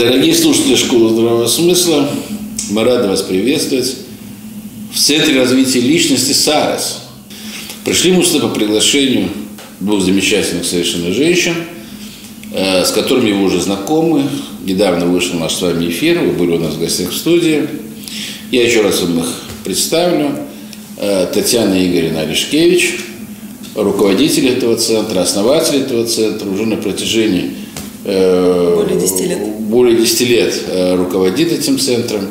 Дорогие слушатели Школы Здравого Смысла, мы рады вас приветствовать в Центре развития личности САРС. Пришли мы сюда по приглашению двух замечательных совершенно женщин, э, с которыми вы уже знакомы. Недавно вышел наш с вами эфир, вы были у нас в гостях в студии. Я еще раз вам их представлю. Э, Татьяна Игоревна Олешкевич, руководитель этого центра, основатель этого центра, уже на протяжении более 10 лет, более 10 лет руководит этим центром.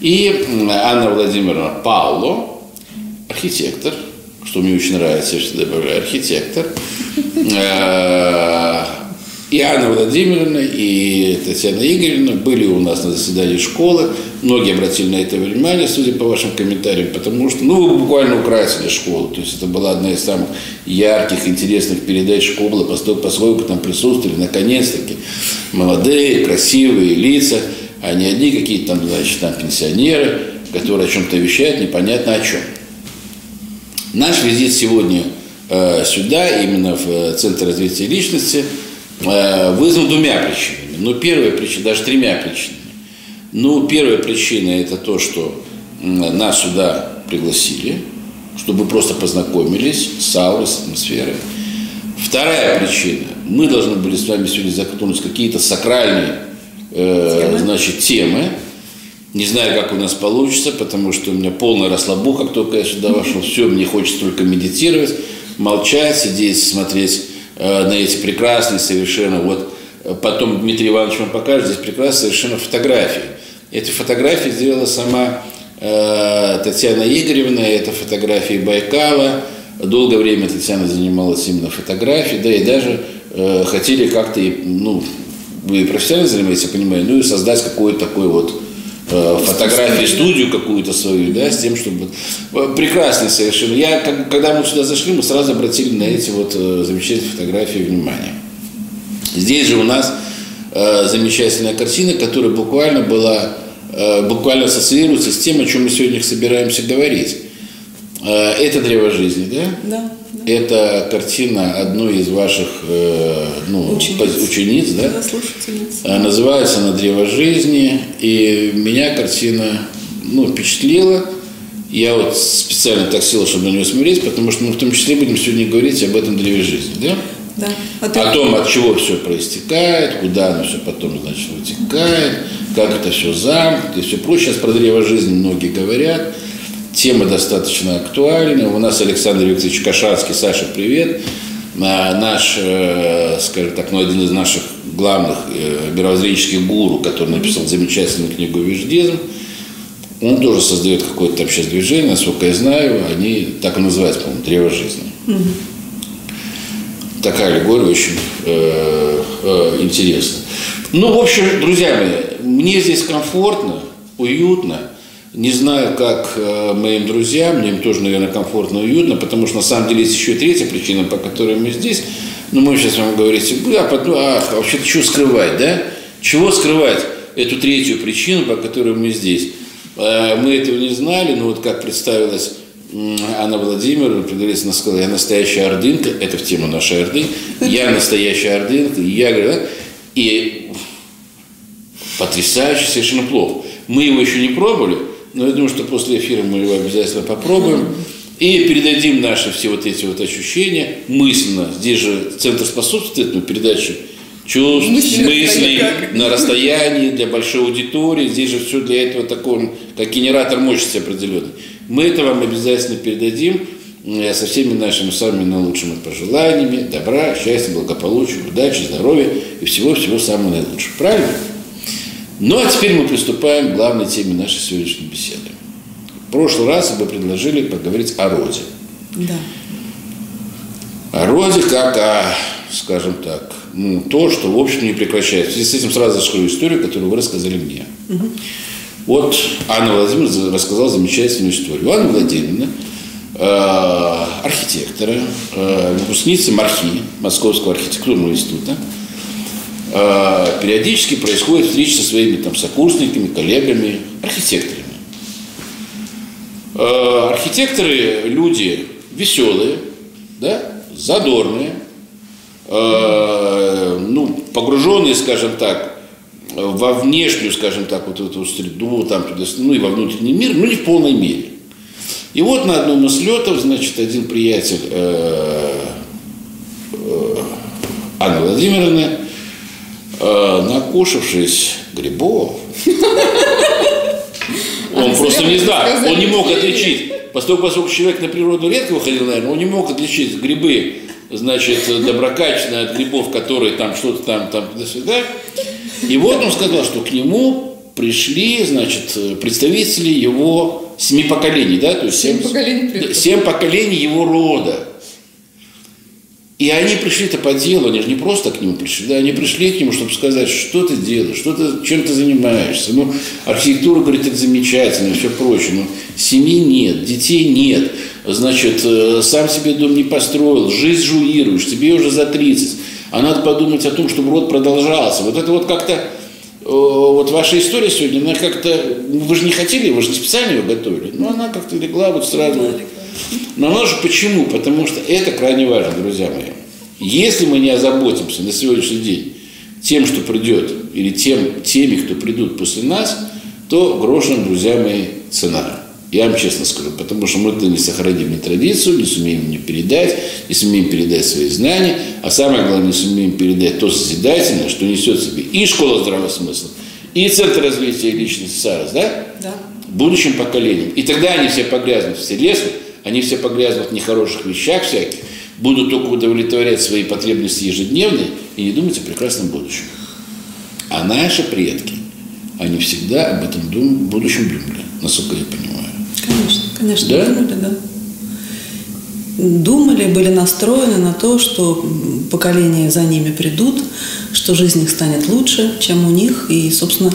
И Анна Владимировна Пауло, архитектор, что мне очень нравится, я всегда добавляю, архитектор. И Анна Владимировна, и Татьяна Игоревна были у нас на заседании школы. Многие обратили на это внимание, судя по вашим комментариям, потому что, ну, вы буквально украсили школу. То есть это была одна из самых ярких, интересных передач школы, поскольку там присутствовали, наконец-таки, молодые, красивые лица, а не одни какие-то там, значит, там пенсионеры, которые о чем-то вещают, непонятно о чем. Наш визит сегодня э, сюда, именно в э, Центр развития личности – вызван двумя причинами. Ну, первая причина, даже тремя причинами. Ну, первая причина – это то, что нас сюда пригласили, чтобы просто познакомились с аурой, с атмосферой. Вторая причина – мы должны были с вами сегодня затронуть какие-то сакральные э, значит, темы. Не знаю, как у нас получится, потому что у меня полная расслабуха, как только я сюда вошел. Все, мне хочется только медитировать, молчать, сидеть, смотреть Э, на эти прекрасные совершенно, вот э, потом Дмитрий Иванович вам покажет, здесь прекрасные совершенно фотографии. Эти фотографии сделала сама э, Татьяна Игоревна, это фотографии Байкала. Долгое время Татьяна занималась именно фотографией, да, и даже э, хотели как-то, ну, вы профессионально занимаетесь, я понимаю, ну и создать какой-то такой вот Э, фотографии, студию какую-то свою, да, с тем, чтобы... Э, прекрасно совершенно. Я, когда мы сюда зашли, мы сразу обратили на эти вот э, замечательные фотографии внимание. Здесь же у нас замечательная картина, которая буквально была, буквально ассоциируется с тем, о чем мы сегодня собираемся говорить. Это древо жизни, да? Да. Это картина одной из ваших э, ну, учениц, учениц да? да слушательниц. А, называется она «Древо жизни». И меня картина ну, впечатлила. Я вот специально так сел, чтобы на нее смотреть, потому что мы в том числе будем сегодня говорить об этом древе жизни, да? Да. А о том, от чего все проистекает, куда оно все потом, значит, вытекает, как это все замкнуто и все прочее. Сейчас про древо жизни многие говорят. Тема достаточно актуальна. У нас Александр Викторович Кашарский. Саша, привет. А, наш, э, скажем так, ну, один из наших главных э, мировоззренческих гуру, который написал замечательную книгу «Веждизм», он тоже создает какое-то там сейчас движение, насколько я знаю, они так и называются, по-моему, «Древо жизни». Угу. Такая аллегория очень э, э, интересна. Ну, в общем, друзья мои, мне здесь комфортно, уютно – не знаю, как э, моим друзьям, мне им тоже, наверное, комфортно и уютно, потому что на самом деле есть еще и третья причина, по которой мы здесь. Но мы сейчас вам говорите, а, потом, а вообще-то что скрывать, да? Чего скрывать эту третью причину, по которой мы здесь? Э, мы этого не знали, но вот как представилась Анна Владимировна, предварительно сказала, я настоящая ордынка, это в тему нашей орды, я настоящая ордынка, и я говорю, да? и потрясающе, совершенно плохо. Мы его еще не пробовали, но я думаю, что после эфира мы его обязательно попробуем. И передадим наши все вот эти вот ощущения мысленно. Здесь же Центр способствует этому передаче чувств, мыслей на расстоянии для большой аудитории. Здесь же все для этого такого, как генератор мощности определенный. Мы это вам обязательно передадим э, со всеми нашими самыми наилучшими пожеланиями, добра, счастья, благополучия, удачи, здоровья и всего-всего самого наилучшего. Правильно? Ну а теперь мы приступаем к главной теме нашей сегодняшней беседы. В прошлый раз вы предложили поговорить о роде. Да. О роде как о, скажем так, ну, то, что, в общем, не прекращается. В связи с этим сразу раскрою историю, которую вы рассказали мне. Угу. Вот Анна Владимировна рассказала замечательную историю. Анна Владимировна, э, архитектора, э, выпускница МАРХИ, Московского архитектурного института, а, периодически происходит встреча со своими там, сокурсниками, коллегами, архитекторами. А, архитекторы – люди веселые, да, задорные, а, ну, погруженные, скажем так, во внешнюю, скажем так, вот эту среду, там, ну и во внутренний мир, но не в полной мере. И вот на одном из летов, значит, один приятель э, э, Анны Владимировны, накушавшись грибов, он просто не знал, он не мог отличить, поскольку, поскольку человек на природу редко выходил, наверное, он не мог отличить грибы, значит, доброкачественные от грибов, которые там что-то там, там, туда-сюда. И вот он сказал, что к нему пришли, значит, представители его семи поколений, да, то есть семь, семь поколений, семь поколений его рода. И они пришли-то по делу, они же не просто к нему пришли, да, они пришли к нему, чтобы сказать, что ты делаешь, что ты, чем ты занимаешься. Ну, архитектура, говорит, это замечательно, и все прочее. Но семьи нет, детей нет, значит, э, сам себе дом не построил, жизнь жуируешь, тебе уже за 30. А надо подумать о том, чтобы род продолжался. Вот это вот как-то, э, вот ваша история сегодня, она как-то, ну, вы же не хотели, вы же специально ее готовили, но она как-то легла вот сразу. Но она же почему? Потому что это крайне важно, друзья мои. Если мы не озаботимся на сегодняшний день тем, что придет, или тем, теми, кто придут после нас, то грош нам, друзья мои, цена. Я вам честно скажу, потому что мы-то не сохраним ни традицию, не сумеем не передать, не сумеем передать свои знания, а самое главное, не сумеем передать то созидательное, что несет в себе и школа здравого смысла, и Центр развития личности САРС, да? Да. Будущим поколениям. И тогда они все погрязнут в телесных, они все погрязнут в нехороших вещах всяких, будут только удовлетворять свои потребности ежедневные и не думать о прекрасном будущем. А наши предки, они всегда об этом дум, будущем думали, насколько я понимаю. Конечно, конечно, Да? думали, да. Думали, были настроены на то, что поколения за ними придут, что жизнь их станет лучше, чем у них. И, собственно,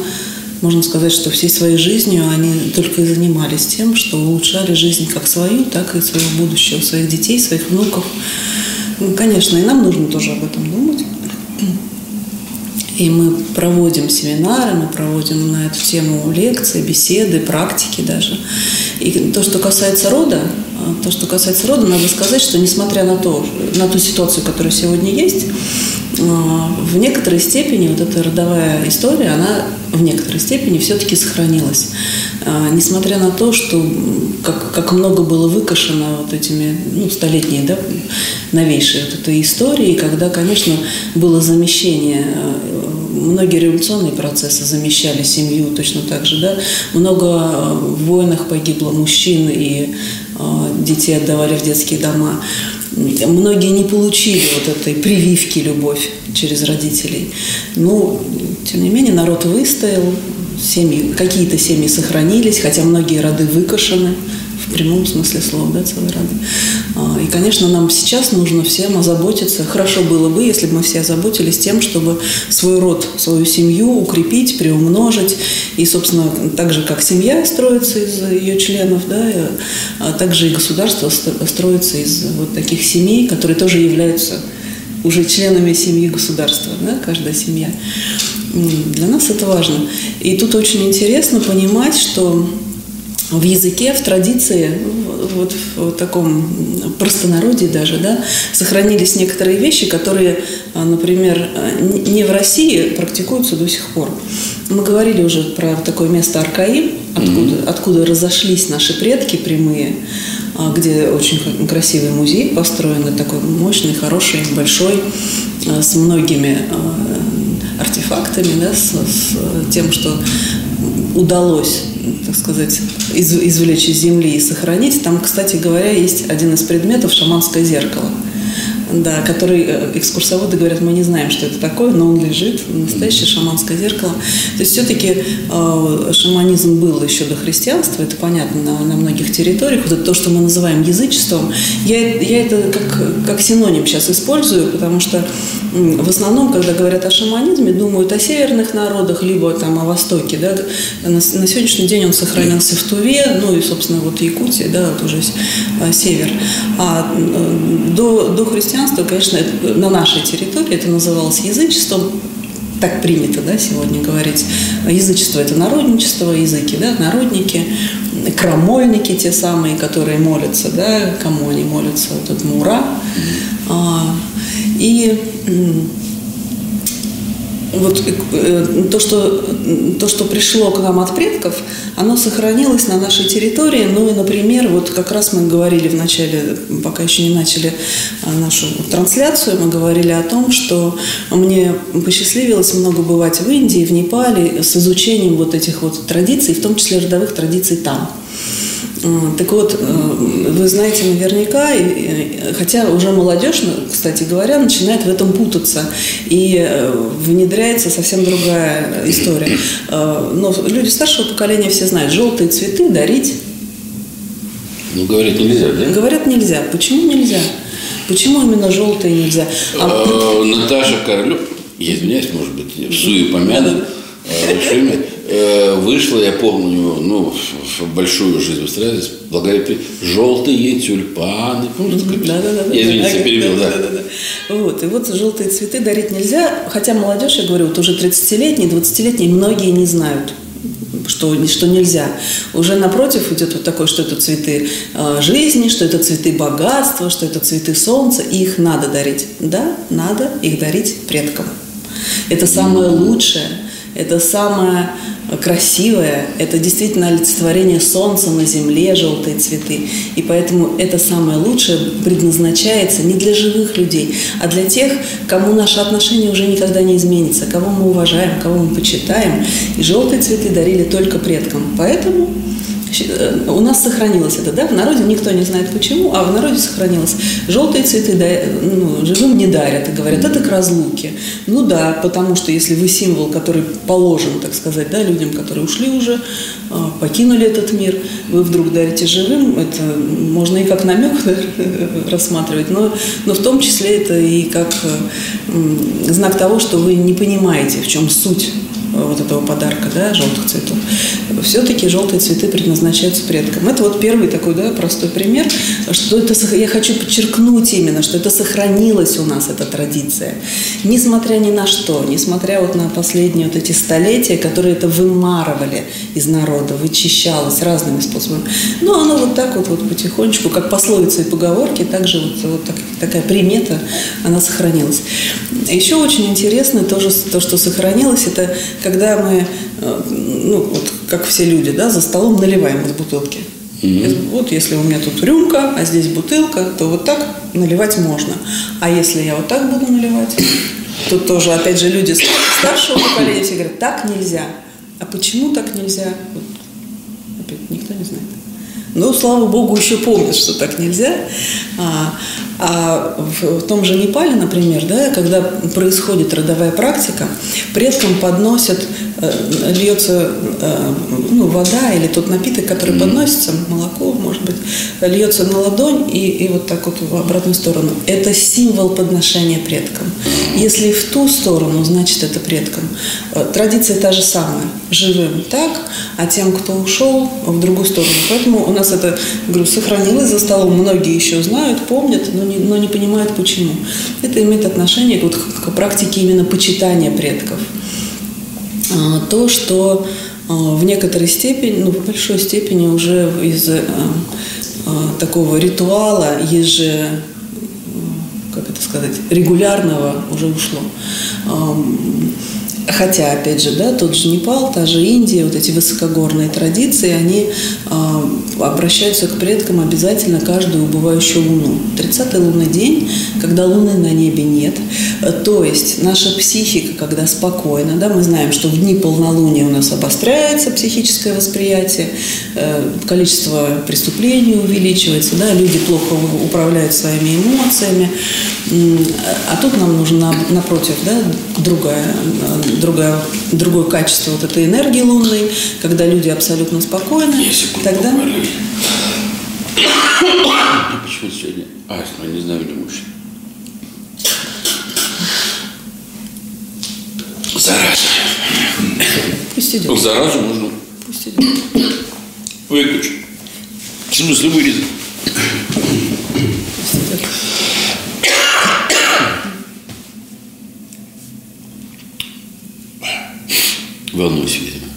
можно сказать, что всей своей жизнью они только и занимались тем, что улучшали жизнь как свою, так и своего будущего, своих детей, своих внуков. Ну, Конечно, и нам нужно тоже об этом думать. И мы проводим семинары, мы проводим на эту тему лекции, беседы, практики даже. И то, что касается рода, а, то, что касается рода, надо сказать, что несмотря на то, на ту ситуацию, которая сегодня есть, а, в некоторой степени вот эта родовая история, она в некоторой степени все-таки сохранилась. А, Несмотря на то, что как, как много было выкашено вот этими ну, столетние, да, новейшие вот этой истории, когда, конечно, было замещение, многие революционные процессы замещали семью точно так же, да, много э, в войнах погибло мужчин и э, детей отдавали в детские дома. Многие не получили вот этой прививки любовь через родителей. Но, тем не менее, народ выстоял, семьи, какие-то семьи сохранились, хотя многие роды выкашены, в прямом смысле слова, да, целые роды. А, И, конечно, нам сейчас нужно всем озаботиться. Хорошо было бы, если бы мы все озаботились тем, чтобы свой род, свою семью укрепить, приумножить. И, собственно, так же, как семья строится из ее членов, да, а также и государство ст- строится из вот таких семей, которые тоже являются уже членами семьи государства, да, каждая семья. Для нас это важно. И тут очень интересно понимать, что в языке, в традиции, вот в таком простонародье даже, да, сохранились некоторые вещи, которые, а, например, не в России практикуются до сих пор. Мы говорили уже про такое место Аркаим, откуда, откуда разошлись наши предки прямые, а, где очень красивый музей построен, такой мощный, хороший, большой, а, с многими артефактами, да, с, с тем, что удалось, так сказать, из- извлечь из земли и сохранить. Там, кстати говоря, есть один из предметов шаманское зеркало. Да, который э, экскурсоводы говорят, мы не знаем, что это такое, но он лежит, настоящее шаманское зеркало. То есть все-таки э, шаманизм был еще до христианства, это понятно на, на многих территориях. Вот это то, что мы называем язычеством, я, я это как, как синоним сейчас использую, потому что в основном, когда говорят о шаманизме, думают о северных народах, либо там о Востоке. Да? На, на сегодняшний день он сохранился в Туве, ну и, собственно, вот Якутия, да, вот уже э, север. А э, до, до христианства, конечно, это- на нашей территории это называлось язычеством, так принято, да, сегодня говорить. Язычество – это народничество, языки, да, народники, крамольники те самые, которые молятся, да, кому они молятся, вот этот Мура. А, и вот э, то, что, то, что пришло к нам от предков, оно сохранилось на нашей территории. Ну и, например, вот как раз мы говорили в начале, пока еще не начали а, нашу трансляцию, мы говорили о том, что мне посчастливилось много бывать в Индии, в Непале с изучением вот этих вот традиций, в том числе родовых традиций там. Так вот, э, вы знаете наверняка, хотя уже молодежь, ну, кстати говоря, начинает в этом путаться, и э, внедряется совсем другая история. Э, но люди старшего поколения все знают, желтые цветы дарить. Ну, говорят, нельзя, да? Говорят, нельзя. Почему нельзя? Почему именно желтые нельзя? А... Наташа Королев, я извиняюсь, может быть, в суе помяну, Э, вышла, я помню, ну, в большую жизнь устраивались, благодаря желтые тюльпаны. Да, да, да. Я, извините, перебил, да. да, да, да. Вот, и вот желтые цветы дарить нельзя, хотя молодежь, я говорю, вот уже 30-летние, 20-летние, многие не знают что, что нельзя. Уже напротив идет вот такое, что это цветы э, жизни, что это цветы богатства, что это цветы солнца, и их надо дарить. Да, надо их дарить предкам. Это самое лучшее, это самое красивое, это действительно олицетворение солнца на земле, желтые цветы. И поэтому это самое лучшее предназначается не для живых людей, а для тех, кому наше отношение уже никогда не изменится, кого мы уважаем, кого мы почитаем. И желтые цветы дарили только предкам. Поэтому у нас сохранилось это, да, в народе никто не знает почему, а в народе сохранилось. Желтые цветы да, ну, живым не дарят и говорят, это к разлуке. Ну да, потому что если вы символ, который положен, так сказать, да, людям, которые ушли уже, а, покинули этот мир, вы вдруг дарите живым, это можно и как намек рассматривать, но, но в том числе это и как знак того, что вы не понимаете, в чем суть вот этого подарка, да, желтых цветов, все-таки желтые цветы предназначаются предкам. Это вот первый такой, да, простой пример, что это, я хочу подчеркнуть именно, что это сохранилось у нас, эта традиция. Несмотря ни на что, несмотря вот на последние вот эти столетия, которые это вымарывали из народа, вычищалось разными способами. Но оно вот так вот, вот потихонечку, как пословицы и поговорки, также вот, вот так, такая примета, она сохранилась. Еще очень интересно тоже то, что сохранилось, это когда мы, э, ну, вот как все люди, да, за столом наливаем из бутылки. Mm-hmm. Вот если у меня тут рюмка, а здесь бутылка, то вот так наливать можно. А если я вот так буду наливать, тут тоже, опять же, люди старшего поколения все говорят, так нельзя. А почему так нельзя? Вот, опять никто не знает. Но, слава богу, еще помнят, что так нельзя. А, а в, том же Непале, например, да, когда происходит родовая практика, предкам подносят, э, льется э, ну, вода или тот напиток, который mm-hmm. подносится, молоко, может быть, льется на ладонь и, и вот так вот в обратную сторону. Это символ подношения предкам. Если в ту сторону, значит это предкам. Э, традиция та же самая. Живым так, а тем, кто ушел, в другую сторону. Поэтому у нас это, говорю, сохранилось за столом. Многие еще знают, помнят, но не, но не понимают почему. Это имеет отношение вот к практике именно почитания предков. А, то, что в некоторой степени, ну, в большой степени уже из а, такого ритуала еже, как это сказать, регулярного уже ушло. Хотя, опять же, да, тот же Непал, та же Индия, вот эти высокогорные традиции, они э, обращаются к предкам обязательно каждую убывающую луну. 30-й лунный день, когда луны на небе нет. То есть наша психика, когда спокойна, да, мы знаем, что в дни полнолуния у нас обостряется психическое восприятие, э, количество преступлений увеличивается, да, люди плохо управляют своими эмоциями. А тут нам нужно напротив, да, другая другое, другое качество вот этой энергии лунной, когда люди абсолютно спокойны, тогда... Почему сегодня астма, не знаю, где мужчина. Зараза. Пусть идет. Ну, заразу можно Пусть идет. выключить. В смысле вырезать? Пусть идет. Волнуюсь, видимо.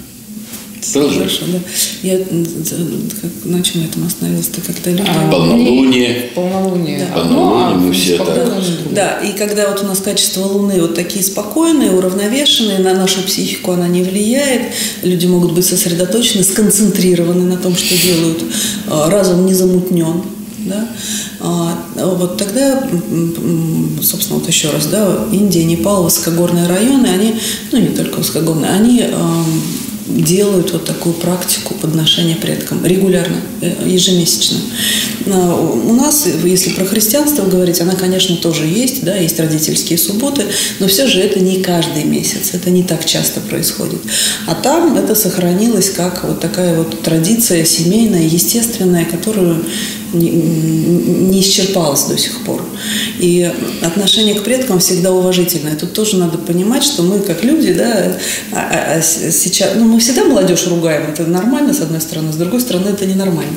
Продолжай. Хорошо, да. Я как, на чем я там остановилась-то, когда люди... А, Полнолуние. Полнолуние. Да. одно, а Полнолуние мы все так. Да, и когда вот у нас качество Луны вот такие спокойные, уравновешенные, на нашу психику она не влияет, люди могут быть сосредоточены, сконцентрированы на том, что делают, а, разум не замутнен, да, А, вот тогда, собственно, вот еще раз, да, Индия, Непал, высокогорные районы, они, ну не только высокогорные, они ам, делают вот такую практику подношения предкам регулярно, э, ежемесячно. А, У нас, если про христианство говорить, она, конечно, тоже есть, да, есть родительские субботы, но все же это не каждый месяц, это не так часто происходит. А там это сохранилось как вот такая вот традиция семейная, естественная, которую не, не исчерпалась до сих пор. И отношение к предкам всегда уважительное. Тут тоже надо понимать, что мы как люди, да, а- а- а сейчас, ну мы всегда молодежь ругаем, это нормально с одной стороны, с другой стороны это ненормально.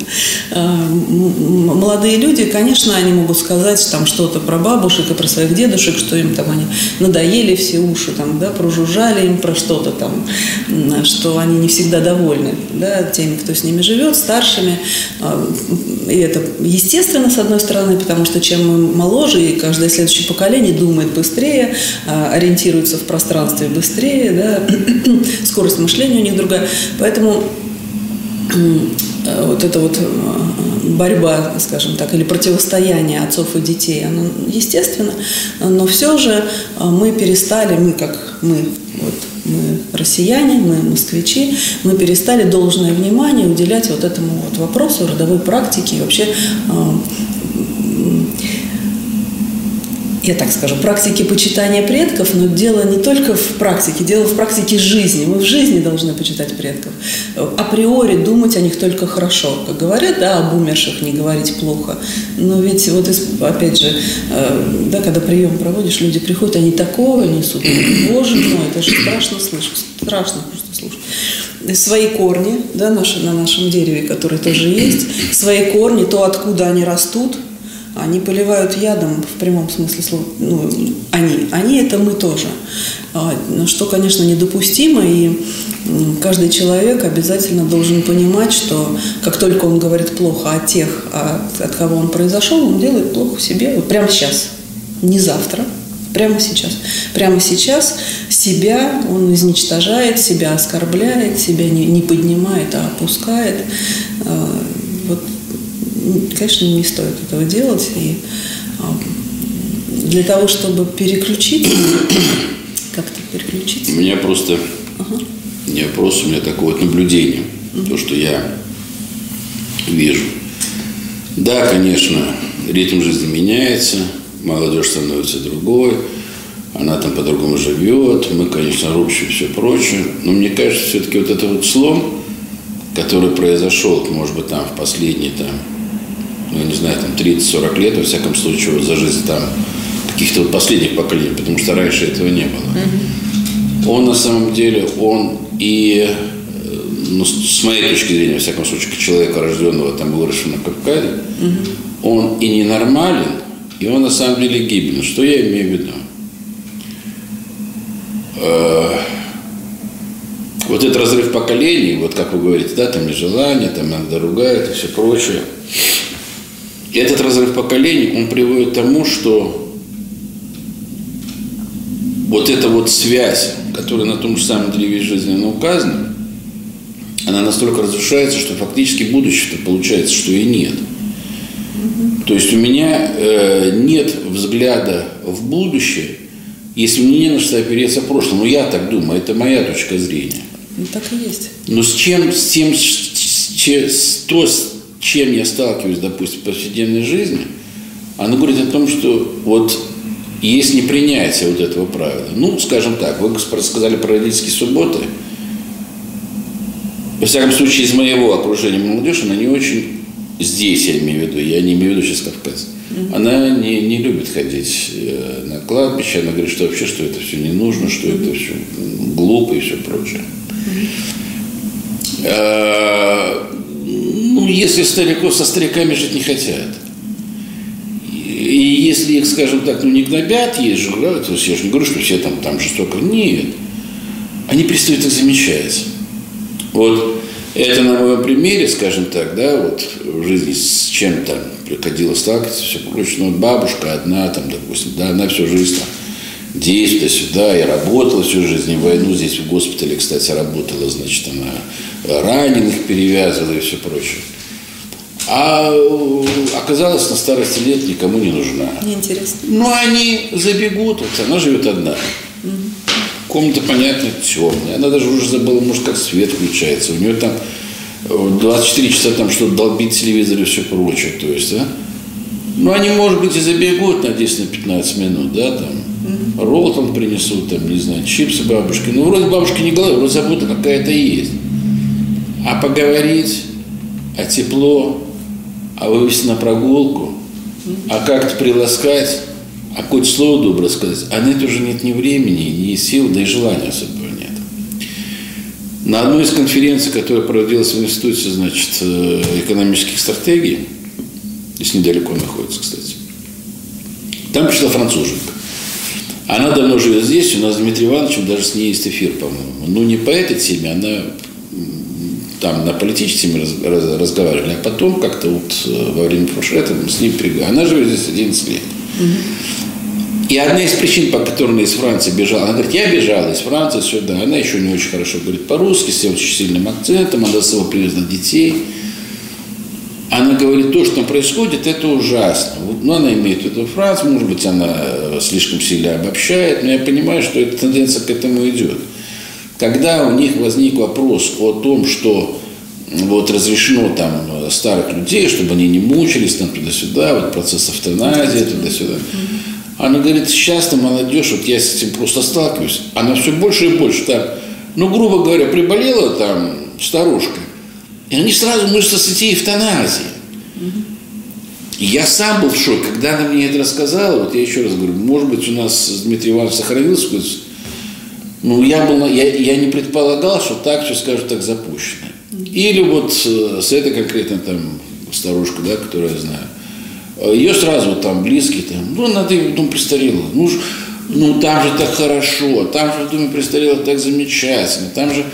А, Молодые люди, конечно, они могут сказать там что-то про бабушек и про своих дедушек, что им там они надоели все уши, там, да, прожужжали им про что-то там, что они не всегда довольны, да, теми, кто с ними живет, старшими. А, И это естественно, с одной стороны, потому что чем мы моложе, и каждое следующее поколение думает быстрее, а, ориентируется в пространстве быстрее, да, скорость мышления у них другая. Поэтому э, вот эта вот э, борьба, скажем так, или противостояние отцов и детей, оно естественно, но все же мы перестали, мы как мы, вот, мы россияне, мы москвичи, мы перестали должное внимание уделять вот этому вот вопросу родовой практики и вообще э, я так скажу, практики почитания предков, но дело не только в практике, дело в практике жизни. Мы в жизни должны почитать предков. Априори думать о них только хорошо. Как говорят, да, об умерших не говорить плохо. Но ведь вот, опять же, э, да, когда прием проводишь, люди приходят, они такое несут. Боже мой, это же страшно слышать, страшно просто слушать свои корни да, наши, на нашем дереве, которые тоже есть, свои корни, то, откуда они растут, они поливают ядом в прямом смысле слова. Ну, они. Они – это мы тоже. А, Что, конечно, недопустимо. И каждый человек обязательно должен понимать, что как только он говорит плохо о тех, от, кого он произошел, он делает плохо себе вот прямо сейчас, не завтра, Прямо сейчас. Прямо сейчас себя он изничтожает, себя оскорбляет, себя не, не поднимает, а опускает. А, Вот, конечно, не стоит этого делать. И а, для того, чтобы переключить, как-то переключиться. У меня просто не вопрос, у меня такое вот наблюдение. То, что я вижу. Да, конечно, ритм жизни меняется, молодежь становится другой, она там по-другому живет, мы, конечно, рубщим все прочее. Но мне кажется, все-таки вот это вот слом, который произошел, может быть, там в последние, там, ну, я не знаю, там 30-40 лет, во всяком случае, вот за жизнь там каких-то вот последних поколений, потому что раньше этого не было. Он на самом деле, он и, э, ну, с моей точки зрения, во всяком случае, как человека, рожденного там, выросшего на Кавказе, он и ненормален, и он на самом деле гибелен. Что я имею в виду? Э, Вот этот разрыв поколений, вот как вы говорите, да, там нежелание, там иногда ругают и все прочее. Этот разрыв поколений, он приводит к тому, что вот эта вот связь, которая на том же самом древе жизненно указана, она настолько разрушается, что фактически будущего получается, что и нет. То есть у меня э, нет взгляда в будущее, если мне не на что опереться в прошлом. Ну, я так думаю, это моя точка зрения. Ну, так и есть. Но с чем, с тем, с, с с то, с чем я сталкиваюсь, допустим, в повседневной жизни, оно говорит о том, что вот есть непринятие вот этого правила. Ну, скажем так, вы сказали про родительские субботы. Во всяком случае, из моего окружения молодежь, она не очень, здесь я имею в виду, я не имею в виду сейчас Кавказ, она не, не любит ходить э, на кладбище, она говорит, что вообще, что это все не нужно, что это все глупо и все прочее. Ну, если стариков со стариками жить не хотят. И если их, скажем так, ну не гнобят, есть же, да, то есть я же не говорю, что все там, там жестоко. Нет. Они перестают их замечать. Вот это на моем примере, скажем так, да, вот в жизни с чем там приходилось сталкиваться, все прочее. Ну, вот бабушка одна, там, допустим, да, она всю жизнь там, здесь, то сюда, и работала всю жизнь, и войну здесь в госпитале, кстати, работала, значит, она раненых перевязывала и все прочее. А оказалось, на старости лет никому не нужна. Неинтересно. Ну, они забегут, вот она живет одна. Комната, понятно, темная. Она даже уже забыла, может, как свет включается. У нее там 24 часа там что-то долбит телевизор и все прочее. То есть, да? Ну, они, может быть, и забегут на 10-15 минут, да, там. Ролл там принесут, там, не знаю, чипсы бабушки. Ну, вроде бабушки не голодные, вроде забота какая-то есть. А поговорить, а тепло, а вывести на прогулку, а как-то приласкать, а хоть слово доброе сказать, а на это уже нет ни времени, ни сил, да и желания особого нет. На одной из конференций, которая проводилась в институте, значит, э, экономических стратегий, здесь недалеко находится, кстати, там пришла француженка. Она давно живет здесь, у нас с Дмитрием Ивановичем даже с ней есть эфир, по-моему. Ну, не по этой теме, она там на раз, разговаривали, а потом как-то вот э, во время фуршета с ним пригласили. Она живет здесь 11 лет. И одна из причин, по которой она из Франции бежала, она говорит, я бежала из Франции сюда, она еще не очень хорошо говорит по-русски, с очень сильным акцентом, она с собой привезла детей. Она говорит, то, что там происходит, это ужасно. Вот, ну, она имеет виду Францию, может быть, она э, слишком сильно обобщает, но я понимаю, что эта тенденция к этому идет. Когда у них возник вопрос о том, что вот разрешено там старых людей, чтобы они не мучились там туда-сюда, вот процесс автоназии туда-сюда. Она говорит, сейчас-то молодежь, вот я с этим просто сталкиваюсь, она все больше и больше там, ну, грубо говоря, приболела там старушка, и они сразу мыслят с идеей эвтаназии. И я сам был в шоке, когда она мне это рассказала, вот я еще раз говорю, может быть, у нас с Дмитрием Ивановичем сохранился ну, я, был, я, я не предполагал, что так все, скажем так, запущено. Или вот э, с этой конкретно там старушкой, да, которую я знаю, э, ее сразу вот там близкие, там, ну, надо в дом престарелых, ну, ну, там же так хорошо, там же в доме престарелых так замечательно, там же,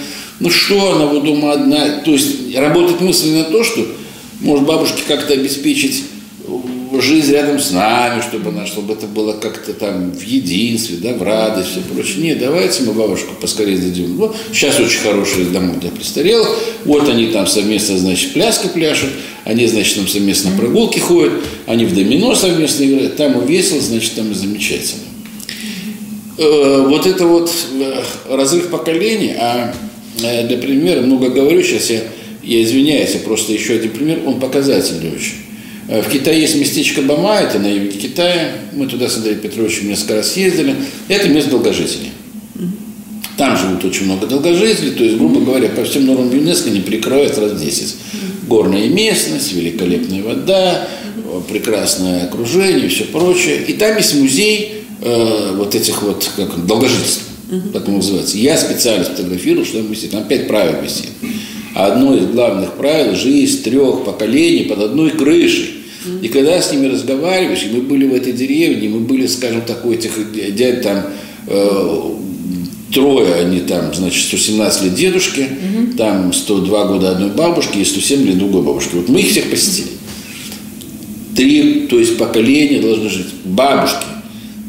ну, что она вот дома одна, то есть работает мысль на то, что может бабушке как-то обеспечить жизнь рядом с нами, чтобы она, чтобы это было как-то там в единстве, да, в радость, все прочее. Нет, давайте мы бабушку поскорее дадим. Ну, сейчас очень хорошие дома для престарелых. Вот они там совместно, значит, пляски пляшут, они, значит, там совместно прогулки ходят, они в домино совместно играют, там весело, значит, там и замечательно. Э, вот это вот э, разрыв поколений, а э, для примера, много говорю, сейчас я, я извиняюсь, я просто еще один пример, он показательный очень. Э, в Китае есть местечко Бама, это на юге Китая. Мы туда с Андреем Петровичем несколько раз ездили. Это место долгожителей. Там живут очень много долгожителей, то есть, грубо говоря, по всем нормам ЮНЕСКО не перекроют раз в 10. Горная местность, великолепная вода, прекрасное окружение и все прочее. И там есть музей э, вот этих вот как, долгожительств, так он называется. Я специально сфотографировал, что там висит. Там пять правил висит. Одно из главных правил – жизнь трех поколений под одной крышей. И когда с ними разговариваешь, и мы были в этой деревне, мы были, скажем так, у этих дядь там э, трое, они там, значит, 117 лет дедушки, угу. там 102 года одной бабушки и 107 лет другой бабушки. Вот мы их всех посетили. Три, то есть поколения должны жить. Бабушки,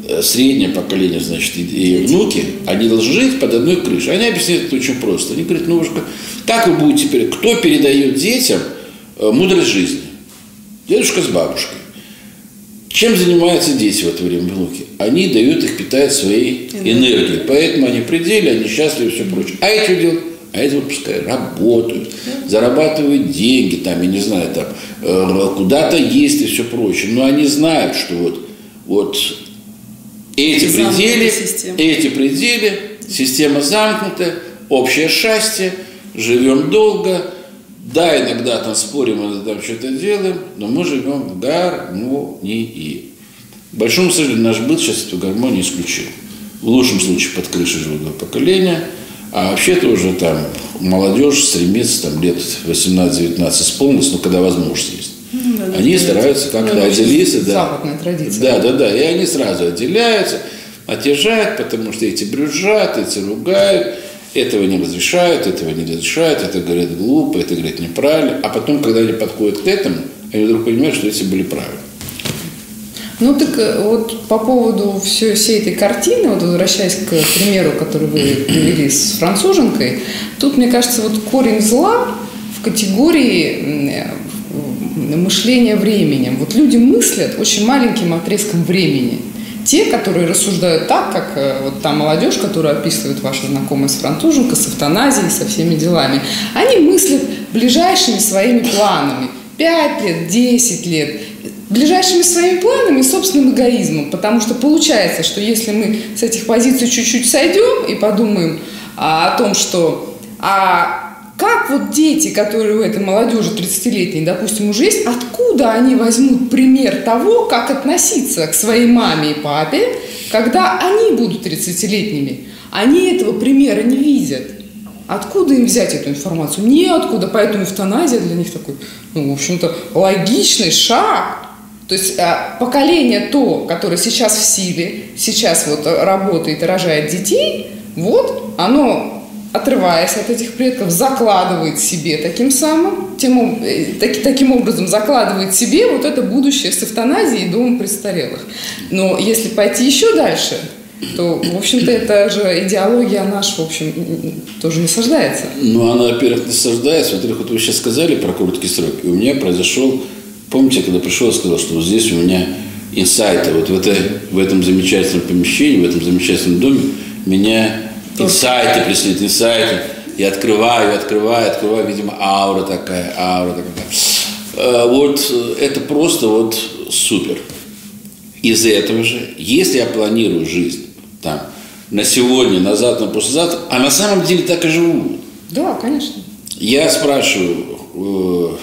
э, среднее поколение, значит, и, внуки, они должны жить под одной крышей. Они объясняют это очень просто. Они говорят, ну, как вы будете теперь, кто передает детям э, мудрость жизни? Дедушка с бабушкой. Чем занимаются дети в это время, внуки? Они дают их питать своей энергией. Поэтому они пределе, они счастливы и все прочее. А эти делают? А эти вот пускай работают, зарабатывают деньги, там, я не знаю, там, э, куда-то есть и все прочее. Но они знают, что вот, вот эти пределы, эти пределы, система замкнута, общее счастье, живем долго, да, иногда там спорим, иногда там что-то делаем, но мы живем в гармонии. К большому сожалению, наш быт сейчас эту гармонию исключил. В лучшем случае под крышей живут поколения, а вообще-то уже там молодежь стремится там лет 18-19 исполнилось, но когда возможность есть. Ну, да, они да, стараются как-то ну, отделиться. Да. Западная традиция. Да, да, да. И они сразу отделяются, отъезжают, потому что эти брюзжат, эти ругают. Этого не разрешают, этого не разрешают, это говорят глупо, это говорят неправильно. А потом, когда они подходят к этому, они вдруг понимают, что эти были правы. Ну так э, вот по поводу всей, всей этой картины, вот возвращаясь к примеру, который вы привели с француженкой, тут, мне кажется, вот корень зла в категории мышления временем. Вот люди мыслят очень маленьким отрезком времени. Те, которые рассуждают так, как э, вот та молодежь, которую описывает ваша знакомая с француженкой, с эвтаназией, со всеми делами, они мыслят ближайшими своими планами. Пять лет, десять лет ближайшими своими планами и собственным эгоизмом. Потому что получается, что если мы с этих позиций чуть-чуть сойдем и подумаем а, о том, что а как вот дети, которые у этой молодежи 30-летней, допустим, уже есть, откуда они возьмут пример того, как относиться к своей маме и папе, когда они будут 30-летними? Они этого примера не видят. Откуда им взять эту информацию? Неоткуда. Поэтому эвтаназия для них такой, ну, в общем-то, логичный шаг. То есть а, поколение то, которое сейчас в силе, сейчас вот работает и рожает детей, вот оно, отрываясь от этих предков, закладывает себе таким самым, тем, э, так, таким образом закладывает себе вот это будущее с эвтаназией и домом престарелых. Но если пойти еще дальше, то, в общем-то, это же идеология наша, в общем, тоже насаждается. Ну, она, во-первых, насаждается. Во-первых, вот вы сейчас сказали про короткие сроки. У меня произошел Помните, когда пришел, я сказал, что вот здесь у меня инсайты, вот в, это, в этом замечательном помещении, в этом замечательном доме меня инсайты преследуют, инсайты. Я открываю, открываю, открываю, видимо, аура такая, аура такая. Э, вот это просто вот супер. Из этого же, если я планирую жизнь там на сегодня, на завтра, на послезавтра, а на самом деле так и живут. Да, конечно. Я спрашиваю, э,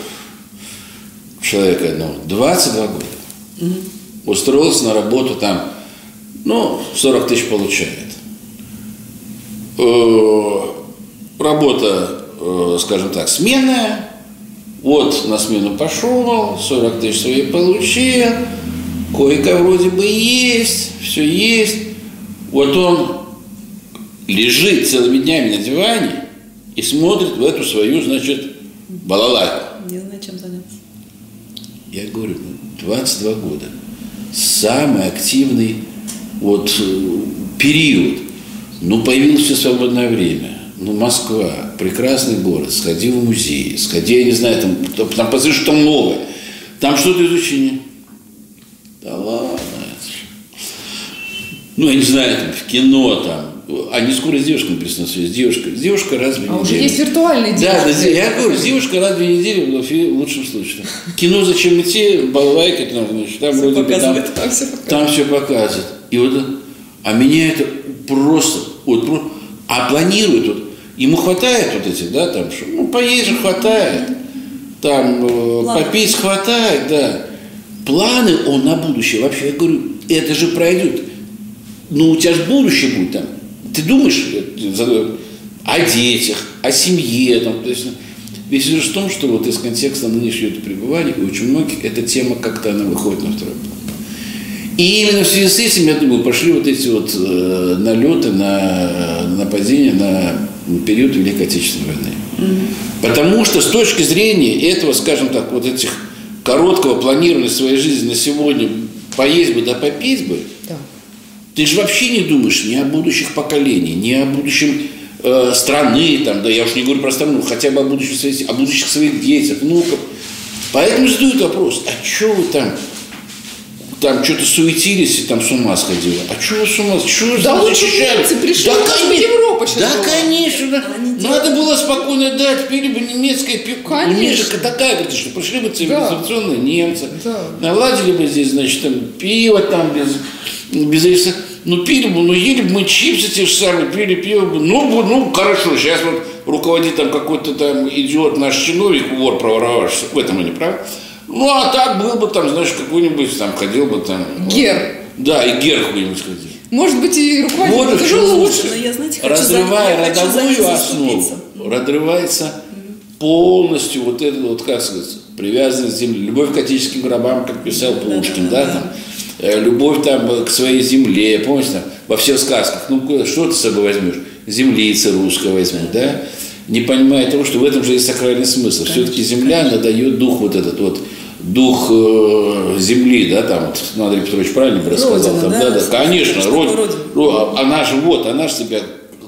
человека одного, 22 года. Угу. Устроился на работу там, ну, 40 тысяч получает. Э, работа, э, скажем так, сменная. Вот на смену пошел, 40 тысяч свои получил, кое-как вроде бы есть, все есть. Вот он лежит целыми днями на диване и смотрит в эту свою, значит, балалайку. Не знаю, чем заняться. Я говорю, 22 года. Самый активный вот э, период. Ну, появилось все свободное время. Ну, Москва, прекрасный город. Сходи в музей, сходи, я не знаю, там, там посмотри, что там новое. Там что-то изучение. Да ладно. Ну, я не знаю, там, в кино там, они скоро с девушкой написано связь. Девушка. Девушка раз в неделю. А уже есть виртуальные девушки. Да, да, я говорю, с девушкой раз в неделю в лучшем случае. Кино зачем идти, балалайка, там, значит, там все вроде бы там, там, все показывает. там все показывает. И вот, а меня это просто, вот, а планирует, вот, ему хватает вот этих, да, там, что, ну, поесть же хватает, там, э, попить хватает, да. Планы он на будущее, вообще, я говорю, это же пройдет. Ну, у тебя же будущее будет там ты думаешь о детях, о семье. Там, то есть, весь лишь в том, что вот из контекста нынешнего пребывания у очень многих эта тема как-то она выходит на второй план. И именно в связи с этим, я думаю, пошли вот эти вот э, налеты на нападения на период Великой Отечественной войны. Mm-hmm. Потому что с точки зрения этого, скажем так, вот этих короткого планирования своей жизни на сегодня поесть бы да попить бы, ты же вообще не думаешь ни о будущих поколениях, ни о будущем э, страны, там, да я уж не говорю про страну, хотя бы о будущих, своих, о будущих своих детях, внуках. Поэтому задают вопрос, а что вы там, там что-то суетились и там с ума сходили. А что вы с ума? Что да лучше немцы пришли, да, конечно, Европа сейчас Да, была. конечно. Да. Надо было спокойно дать, пили бы немецкое пиво. Конечно. Такая, говорит, что пришли бы цивилизационные да. немцы. Да. Наладили бы здесь, значит, там, пиво там без без риса. Ну, пили бы, ну, ели бы мы чипсы те же самые, пили пиво бы. Ну, ну, хорошо, сейчас вот руководит там какой-то там идиот наш чиновник, вор проворовавшийся, в этом они правы. Ну, а так был бы там, знаешь, какой-нибудь там ходил бы там. Гер. Да, и гер какой-нибудь ходил. Может быть, и руководитель вот это же лучше. Но я, знаете, хочу Разрывая за, родовую основу, разрывается полностью вот это вот, как сказать, привязанность к земле, любовь к отеческим гробам, как писал Пушкин, да, да, да, да. там Э, любовь там к своей земле, помните, там, во всех сказках, ну что ты с собой возьмешь? землицы русского возьмем, да, не понимая того, что в этом же есть сакральный смысл. Все-таки земля, она дает дух вот этот вот, дух э, земли, да, там, вот, Андрей Петрович правильно рассказал, Родина, там, да? да, да, конечно, родина. родина? Ну, Она же вот, она же себя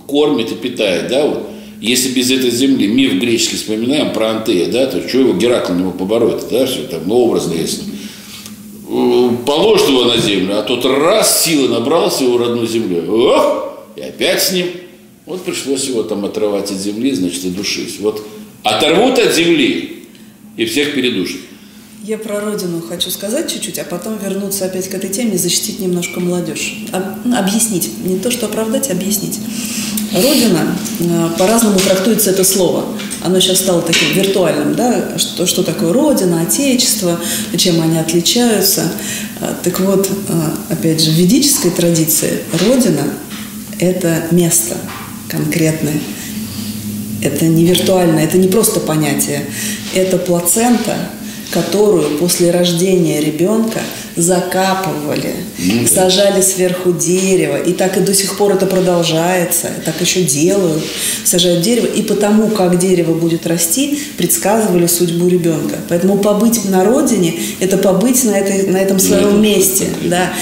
кормит и питает, да, вот. Если без этой земли, миф греческий вспоминаем про Антея, да, то что его Геракл не мог побороть, да, все там, ну, образно если. Э, Положит его на землю, а тот раз силы набрался его родную землю, ох, и опять с ним. Вот пришлось его там отрывать от земли, значит, и душить. Вот оторвут от земли и всех передушат. Я про родину хочу сказать чуть-чуть, а потом вернуться опять к этой теме и защитить немножко молодежь. Об- объяснить. Не то, что оправдать, а объяснить. Родина, э, по-разному трактуется это слово. Оно сейчас стало таким виртуальным, да, что, что такое Родина, Отечество, чем они отличаются. Э, Так вот, э, опять же, в ведической традиции Родина – это место конкретное, это не виртуально, это не просто понятие. Это плацента, которую после рождения ребенка закапывали, Ну да. сажали сверху дерево, и так и до сих пор это продолжается, так еще делают, сажают дерево, и потому, как дерево будет расти, предсказывали судьбу ребенка. Поэтому побыть на родине – это побыть на, этой, на этом своем месте, да.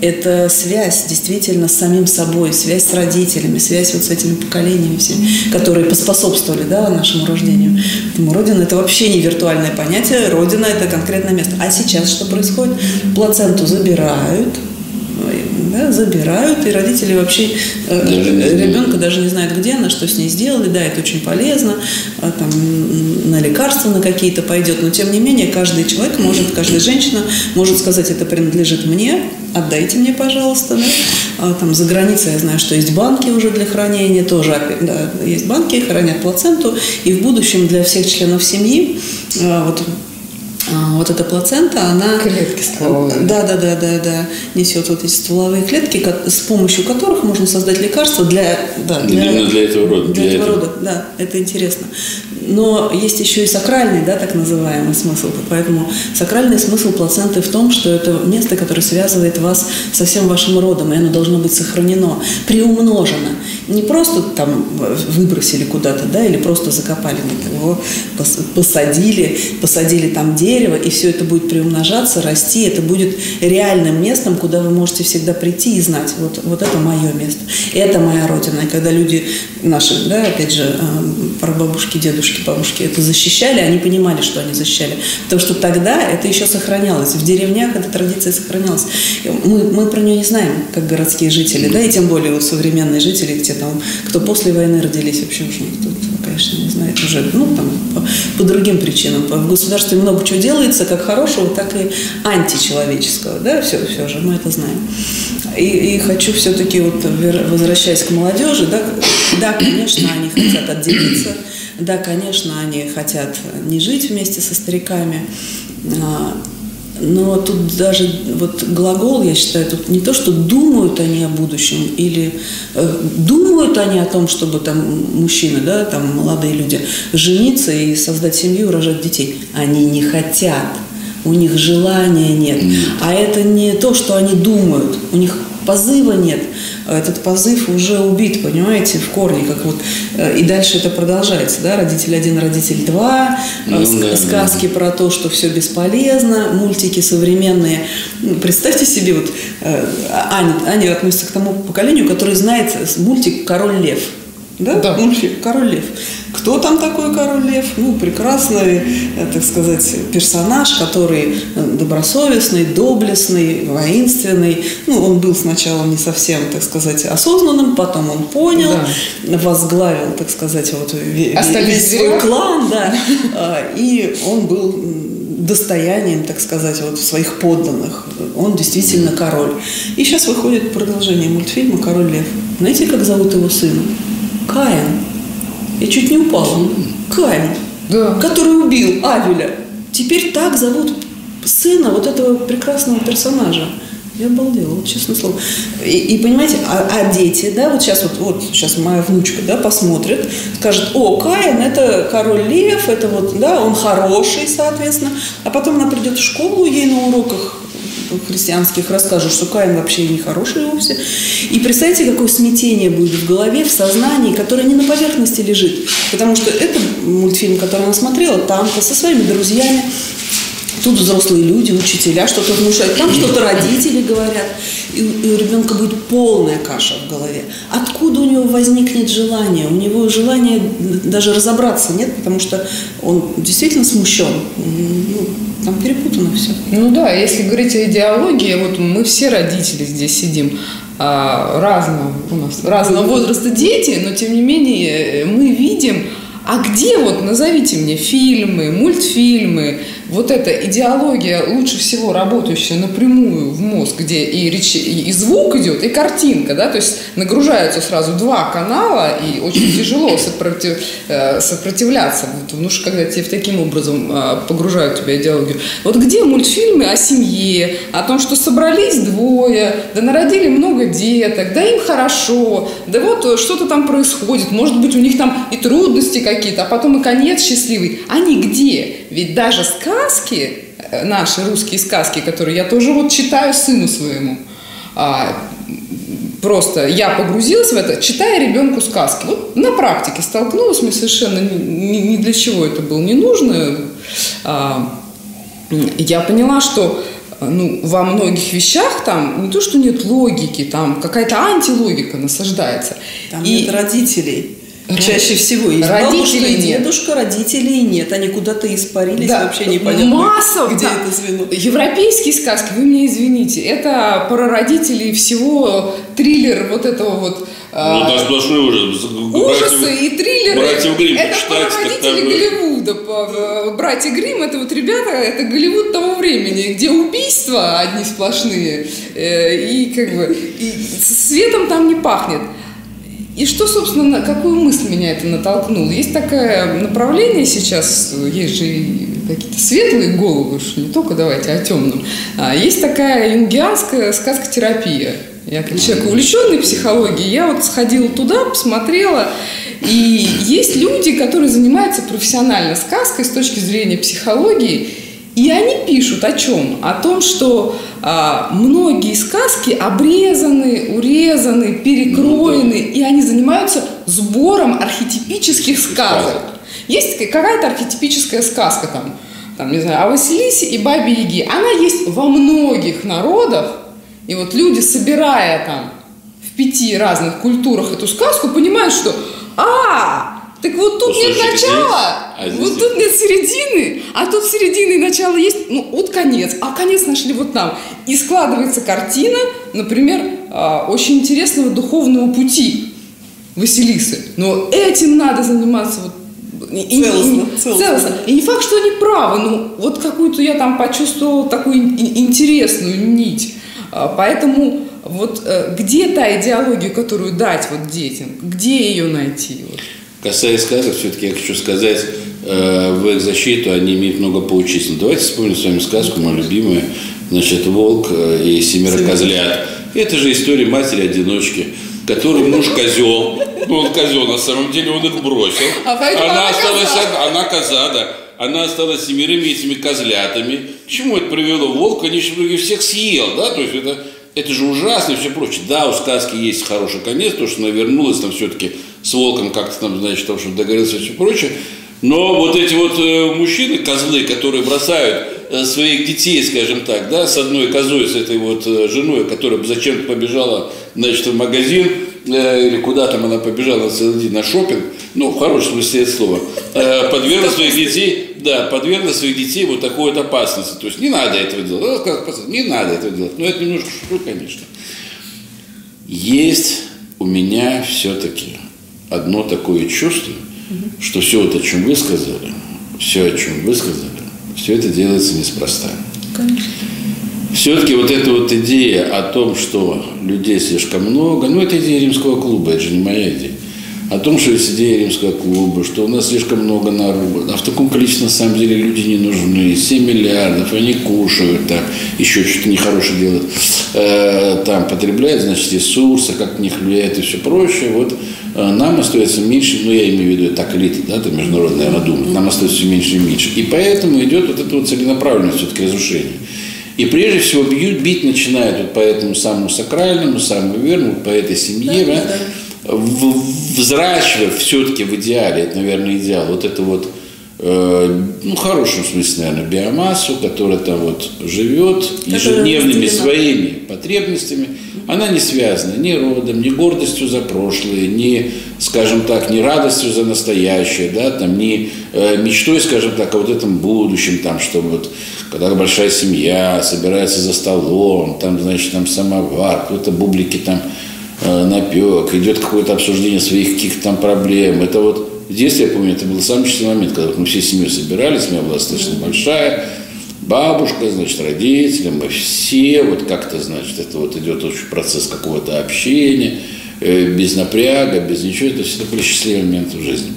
Это связь действительно с самим собой, связь с родителями, связь вот с этими поколениями всеми, которые поспособствовали да, нашему рождению. Поэтому Родина – это вообще не виртуальное понятие, Родина – это конкретное место. А сейчас что происходит? Плаценту забирают, да, забирают, и родители вообще, э, Даже знают. ребенка даже не знают, где она, что с ней сделали, да, это очень полезно, а, там, на лекарства на какие-то пойдет, но тем не менее каждый человек может, каждая женщина может сказать, это принадлежит мне, отдайте мне, пожалуйста, да. А, там за границей я знаю, что есть банки уже для хранения, тоже да, есть банки, хранят плаценту, и в будущем для всех членов семьи а, вот вот эта плацента, она... Клетки стволовые. Да, да, да, да, да. Несет вот эти стволовые клетки, с помощью которых можно создать лекарства для... Да, Именно для этого рода, Для, для этого этого. рода, да, это интересно. Но есть еще и сакральный, да, так называемый смысл. Поэтому сакральный смысл плаценты в том, что это место, которое связывает вас со всем вашим родом, и оно должно быть сохранено, приумножено. Не просто там выбросили куда-то, да, или просто закопали, его пос- посадили, посадили там дерево, и все это будет приумножаться, расти, это будет реальным местом, куда вы можете всегда прийти и знать, вот, вот это мое место, это моя родина. И когда люди наши, да, опять же, эм, прабабушки, дедушки, бабушки это защищали, они понимали, что они защищали. Потому что тогда это еще сохранялось. В деревнях эта традиция сохранялась. Мы, мы про нее не знаем, как городские жители, да, и тем более вот современные жители, те там, кто после войны родились, вообще уже никто, конечно, не знает уже, ну, там, по, по другим причинам. В государстве много чего делается, как хорошего, так и античеловеческого, да, все, все же, мы это знаем. И, и хочу все-таки, вот, возвращаясь к молодежи, да, да, конечно, они хотят отделиться, да, конечно, они хотят не жить вместе со стариками, а, но тут даже вот глагол, я считаю, тут не то, что думают они о будущем или э, думают они о том, чтобы там мужчины, да, там молодые люди жениться и создать семью, рожать детей. Они не хотят, у них желания нет. А это не то, что они думают, у них позыва нет. Этот позыв уже убит, понимаете, в корне, как вот э, и дальше это продолжается, да, родитель один, родитель два, э, Ну да, сказки про то, что все бесполезно, мультики современные. Ну, Представьте себе, вот э, Аня, Аня относится к тому поколению, который знает мультик «Король лев». Да? Да. Мультфильм «Король лев». Кто там такой король лев? Ну, прекрасный, э, так сказать, персонаж, который э, добросовестный, доблестный, воинственный. Ну, он был сначала не совсем, так сказать, осознанным, потом он понял, возглавил, так сказать, вот Остались весь свой клан, да. А, И он был достоянием, так сказать, вот своих подданных. Он действительно король. И сейчас выходит продолжение мультфильма «Король лев». Знаете, как зовут его сына? Каин. Я чуть не упала. Каин. Да. Который убил Авеля. Теперь так зовут сына вот этого прекрасного персонажа. Я обалдела, вот честное слово. И, и понимаете, а, а дети, да, вот сейчас вот, вот сейчас моя внучка, да, посмотрит, скажет, о, Каин, это король лев, это вот, да, он хороший, соответственно. А потом она придет в школу, ей на уроках христианских расскажут, что Каин вообще не хороший вовсе. И представьте, какое смятение будет в голове, в сознании, которое не на поверхности лежит. Потому что это мультфильм, который она смотрела там-то со своими друзьями, Тут взрослые люди, учителя что-то внушают, там что-то родители говорят. И у ребенка будет полная каша в голове. Откуда у него возникнет желание? У него желания даже разобраться нет, потому что он действительно смущен. Ну, там перепутано все. Ну да, если говорить о идеологии, вот мы все родители здесь сидим, а, разного у нас разного возраста дети, но тем не менее мы видим а где вот, назовите мне, фильмы, мультфильмы, вот эта идеология, лучше всего работающая напрямую в мозг, где и, речь, и звук идет, и картинка, да, то есть нагружаются сразу два канала, и очень тяжело сопротив, э, сопротивляться, вот, ну, когда тебе таким образом э, погружают тебя идеологию. Вот где мультфильмы о семье, о том, что собрались двое, да народили много деток, да им хорошо, да вот что-то там происходит, может быть, у них там и трудности какие-то, а потом и конец счастливый. Они где? Ведь даже сказки, э, наши русские сказки, которые я тоже вот читаю сыну своему, а, просто я погрузилась в это, читая ребенку сказки. Вот на практике столкнулась, мне совершенно ни, ни для чего это было не нужно. А, я поняла, что ну, во многих вещах там не то, что нет логики, там какая-то антилогика насаждается. Там и... нет родителей. Чаще всего есть родителей бабушка нет. дедушка, родителей нет. Они куда-то испарились, да. вообще непонятно, Масса, где да. это звено. Европейские сказки, вы мне извините, это про родителей всего триллер вот этого вот ну, да, сплошной ужас. Ужасы братьев, и триллеры. Братьев Грим это прародители Голливуда. Братья Грим это вот ребята, это Голливуд того времени, где убийства одни сплошные. Э, и как бы и светом там не пахнет. И что, собственно, на какую мысль меня это натолкнуло? Есть такое направление сейчас, есть же какие-то светлые головы, что не только давайте о темном. А есть такая юнгианская сказкотерапия. Я как человек увлеченный психологией, я вот сходила туда, посмотрела, и есть люди, которые занимаются профессионально сказкой с точки зрения психологии, и они пишут о чем? О том, что а, многие сказки обрезаны, урезаны, перекроены, и они занимаются сбором архетипических сказок. Есть какая-то архетипическая сказка там, там, не знаю, о Василисе и Бабе Яге. Она есть во многих народах, и вот люди, собирая там в пяти разных культурах эту сказку, понимают, что «А, так вот тут нет начала, а вот тут нет середины, а тут середины и начало есть, ну вот конец, а конец нашли вот там. И складывается картина, например, а, очень интересного духовного пути Василисы. Но этим надо заниматься вот и, целостно, и, целостно. целостно. И не факт, что они правы, но вот какую-то я там почувствовала такую интересную нить. А, поэтому вот э, где та идеология, которую дать вот детям, где ее найти? Вот? Касаясь сказок, все-таки я хочу сказать, э, в их защиту они имеют много поучительного. Давайте вспомним с вами сказку, мою любимую, значит, «Волк и семеро козлят». Это же история матери-одиночки, который муж козел, ну он козел, на самом деле он их бросил. А она осталась, коза. она коза, да. Она осталась семерыми этими козлятами. К чему это привело? Волк, конечно, многих всех съел, да, то есть это это же ужасно и все прочее. Да, у сказки есть хороший конец, то, что она вернулась там все-таки с волком как-то там, значит, там, что договорился и все прочее. Но вот эти вот э, мужчины, козлы, которые бросают э, своих детей, скажем так, да, с одной козой, с этой вот э, женой, которая зачем-то побежала, значит, в магазин, или куда там она побежала целый день на шопинг, ну, в хорошем смысле слова, подвергла своих детей да, подвергла своих детей вот такой вот опасности. То есть не надо этого делать. Не надо этого делать. Но это немножко шутка, конечно. Есть у меня все-таки одно такое чувство, что все вот, о чем вы сказали, все, о чем вы сказали, все это делается неспроста. Конечно. Все-таки вот эта вот идея о том, что людей слишком много, ну, это идея римского клуба, это же не моя идея о том, что есть идея римского клуба, что у нас слишком много народа, а в таком количестве на самом деле люди не нужны, 7 миллиардов, они кушают, там, еще что-то нехорошее делают, э, там, потребляют, значит, ресурсы, как на них влияет и все прочее, вот э, нам остается меньше, ну, я имею в виду так элита, да, это международная думает, нам остается все меньше и меньше, и поэтому идет вот это вот целенаправленное все-таки разрушение. И прежде всего бьют, бить начинают вот по этому самому сакральному, самому верному, по этой семье, да, да. взращивая все-таки в идеале, это, наверное, идеал, вот это вот Э, ну, хорошем смысле, наверное, биомассу, которая там вот живет ежедневными своими потребностями, она не связана ни родом, ни гордостью за прошлое, ни, скажем так, ни радостью за настоящее, да, там, ни э, мечтой, скажем так, о вот этом будущем, там, что вот, когда большая семья собирается за столом, там, значит, там самовар, кто-то бублики там э, напек, идет какое-то обсуждение своих каких-то там проблем, это вот детстве, я помню, это был самый счастливый момент, когда мы все семьей собирались, семья была достаточно большая, бабушка, значит, родители, мы все, вот как-то, значит, это вот идет очень процесс какого-то общения, э, без напряга, без ничего, это всегда были счастливые моменты в жизни.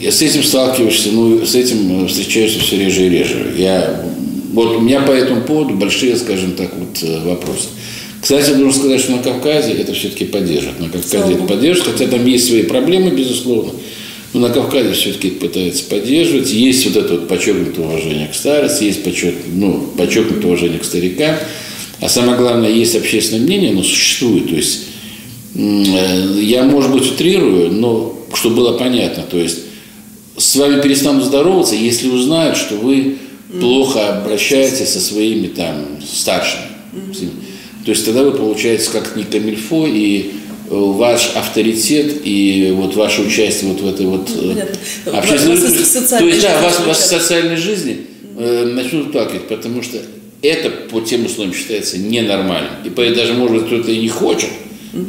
Я с этим сталкиваешься, ну, с этим встречаешься все реже и реже. Я, вот у меня по этому поводу большие, скажем так, вот э, вопросы. Кстати, должен сказать, что на Кавказе это все-таки поддержит. На Кавказе это поддержит, хотя там есть свои проблемы, безусловно. Но ну, на Кавказе все-таки пытается поддерживать. Есть вот это вот подчеркнутое уважение к старости, есть подчерк, ну, подчеркнутое уважение к старикам. А самое главное, есть общественное мнение, оно существует. То есть э, я, может быть, утрирую, но чтобы было понятно, то есть с вами перестанут здороваться, если узнают, что вы плохо обращаетесь со своими там старшими. То есть тогда вы получаете как не камильфо и ваш авторитет и вот ваше участие вот в этой вот ну, э, общественной жизни. То есть, да, вас, вас в социальной жизни э, начнут плакать, потому что это по тем условиям считается ненормальным. И поэтому даже, может быть, кто-то и не хочет,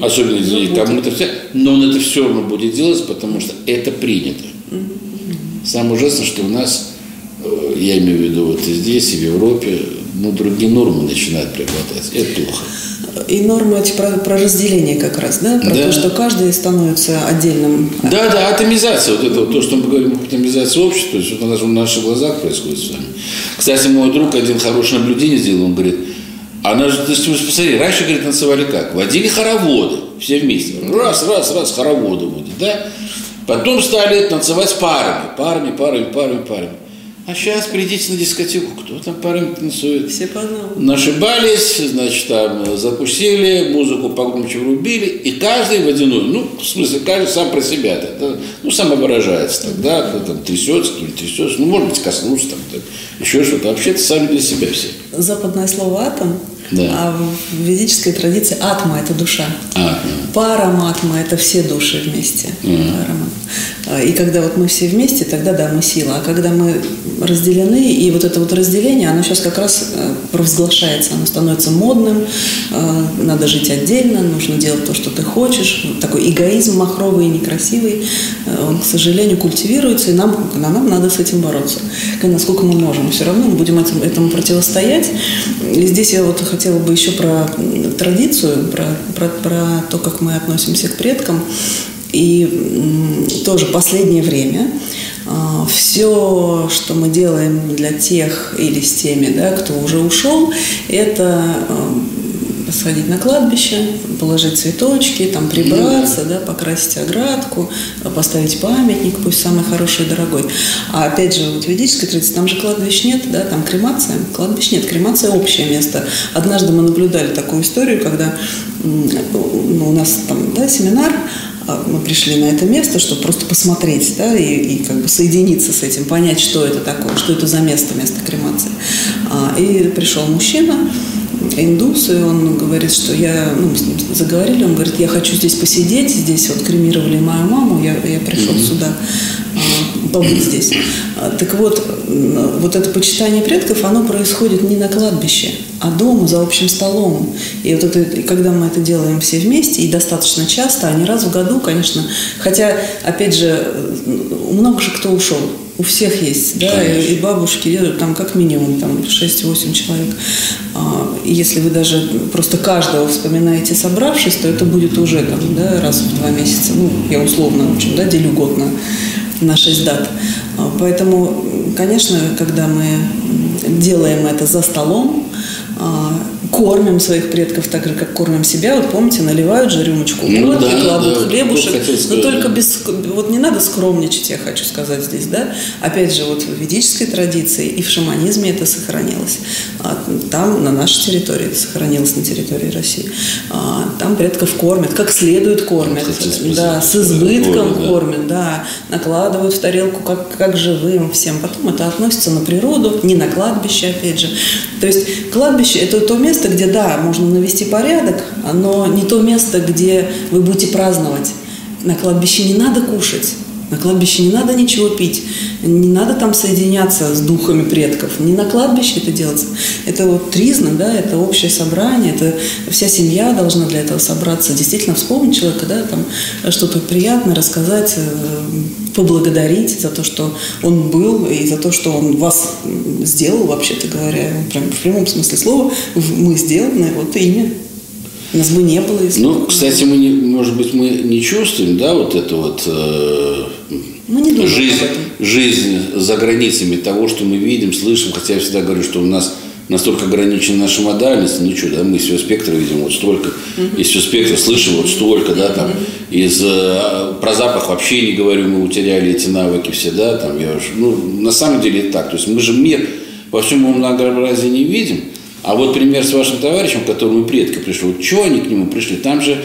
особенно из ну, кому это все, но он это все равно будет делать, потому что это принято. Самое ужасное, что у нас, э, я имею в виду вот и здесь, и в Европе, ну, другие нормы начинают преобладать. Это плохо. И нормы эти про, про разделение как раз, да? Про да. то, что каждый становится отдельным. Да, да, атомизация. Вот это вот то, что мы говорим об атомизации общества, то есть вот у нас на наших глазах происходит с вами. Кстати, мой друг один хорошее наблюдение сделал, он говорит, а нас, то есть, вы посмотрите, раньше, говорит, танцевали как? Водили хороводы все вместе. Раз, раз, раз, хороводы водят, да? Потом стали танцевать парами, парами, парами, парами, парами. А сейчас придите на дискотеку, кто там парами танцует. Все по Нашибались, значит, там запустили, музыку погромче врубили, и каждый водяной, ну, в смысле, каждый сам про себя, это, ну, самовыражается тогда, кто там трясется, кто трясется, ну, может быть, коснулся там, так, еще что-то. Вообще-то сами для себя все. Западное слово «атом» Да. А в ведической традиции атма – это душа. Атма. Параматма – это все души вместе. А, и когда вот мы все вместе, тогда да, мы сила. А когда мы разделены, и вот это вот разделение, оно сейчас как раз э, провозглашается, оно становится модным, э, надо жить отдельно, нужно делать то, что ты хочешь. Такой эгоизм махровый и некрасивый, э, он, к сожалению, культивируется, и нам, нам надо с этим бороться. Насколько мы можем. Все равно мы будем этому, этому противостоять. И здесь я вот хотела бы еще про традицию, про, про, про то, как мы относимся к предкам. И тоже последнее время а, все, что мы делаем для тех или с теми, да, кто уже ушел, это а, сходить на кладбище, положить цветочки, там прибраться, да, покрасить оградку, поставить памятник, пусть самый хороший и дорогой. А опять же, вот в ведической традиции, там же кладбищ нет, да, там кремация, кладбищ нет, кремация общее место. Однажды мы наблюдали такую историю, когда ну, у нас там, да, семинар, а, мы пришли на это место, чтобы просто посмотреть, да, и, и как бы соединиться с этим, понять, что это такое, что это за место, место кремации. А, и пришел мужчина, индус, и он говорит, что я, ну, с ним заговорили, он говорит, я хочу здесь посидеть, здесь вот кремировали мою маму, я, я пришел mm-hmm. сюда а, побыть здесь. А, так вот, вот это почитание предков, оно происходит не на кладбище, а дома, за общим столом. И вот это, и когда мы это делаем все вместе, и достаточно часто, а не раз в году, конечно, хотя, опять же, много же кто ушел, у всех есть, да, и, и бабушки, и там как минимум там 6-8 человек. А, если вы даже просто каждого вспоминаете, собравшись, то это будет уже там, да, раз в два месяца. Ну, я условно, в общем, да, делю год на, на 6 дат. А, поэтому, конечно, когда мы делаем это за столом, а, кормим своих предков так же, как кормим себя. Вот помните, наливают же рюмочку Ну водки, да, кладут да, хлебушек. хотел Но сказать, только без... Вот не надо скромничать, я хочу сказать здесь, да. Опять же, вот в ведической традиции и в шаманизме это сохранилось. А Там, на нашей территории, это сохранилось на территории России. А Там предков кормят, как следует кормят. Да, с избытком кормят, да. кормят, да. Накладывают в тарелку, как, как живым всем. Потом это относится на природу, не на кладбище, опять же. То есть кладбище – это то место, где, да, можно навести порядок, но не то место, где вы будете праздновать. На кладбище не надо кушать. На кладбище не надо ничего пить, не надо там соединяться с духами предков, не на кладбище это делается. Это вот тризна, да, это общее собрание, это вся семья должна для этого собраться, действительно вспомнить человека, да, там что-то приятное рассказать, э, поблагодарить за то, что он был и за то, что он вас сделал, вообще-то говоря, прям в прямом смысле слова, мы сделаны, вот имя. Нас бы не было. если Ну, бы- кстати, мы не, может быть, мы не чувствуем, да, вот это вот э, Мы не думаем жизнь, жизнь за границами того, что мы видим, слышим. Хотя я всегда говорю, что у нас настолько ограничена наша модальность, ничего, да, мы из всего спектра видим вот столько, из всего спектра слышим вот столько, да, там, из, э, про запах вообще не говорю, мы утеряли эти навыки все, да, там, я уж, ну, на самом деле это так, то есть мы же мир во всем его многообразии не видим, а вот пример с вашим товарищем, к которому предка пришел, что они к нему пришли, там же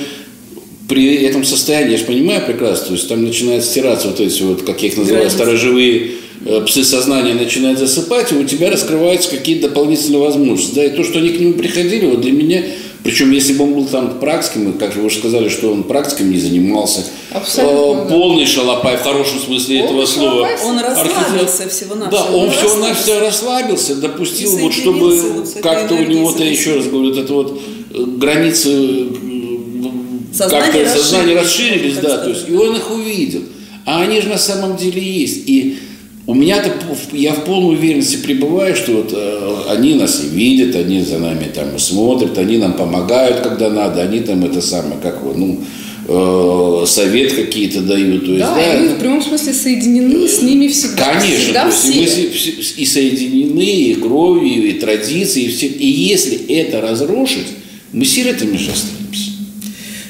при этом состоянии, я же понимаю прекрасно, то есть там начинает стираться вот эти вот, как я их называю, Границы. сторожевые э, псы сознания начинают засыпать, и у тебя раскрываются какие-то дополнительные возможности. Да, и то, что они к нему приходили, вот для меня, причем если бы он был там практиком, как вы уже сказали, что он практиком не занимался, Абсолютно, э, да. полный шалопай в хорошем смысле Полный этого слова. Он расслабился Архитектор- всего-навсего. Да, он Он всего-навсего расслабился, допустил, вот чтобы вот как-то у него-то, еще раз говорю, вот это вот э, границы э, как-то сознание расширились, да, сказать. то есть, и он их увидел. А они же на самом деле есть. И у меня-то, я в полной уверенности пребываю, что вот э, они нас и видят, они за нами там смотрят, они нам помогают, когда надо, они там это самое, как вот, ну, э, совет какие-то дают. То есть, Да, да, и мы в прямом смысле соединены с ними всегда. Конечно, всегда то есть все. мы все- и соединены, и кровью, и традицией, и все. И если это разрушить, мы сиротами же останемся.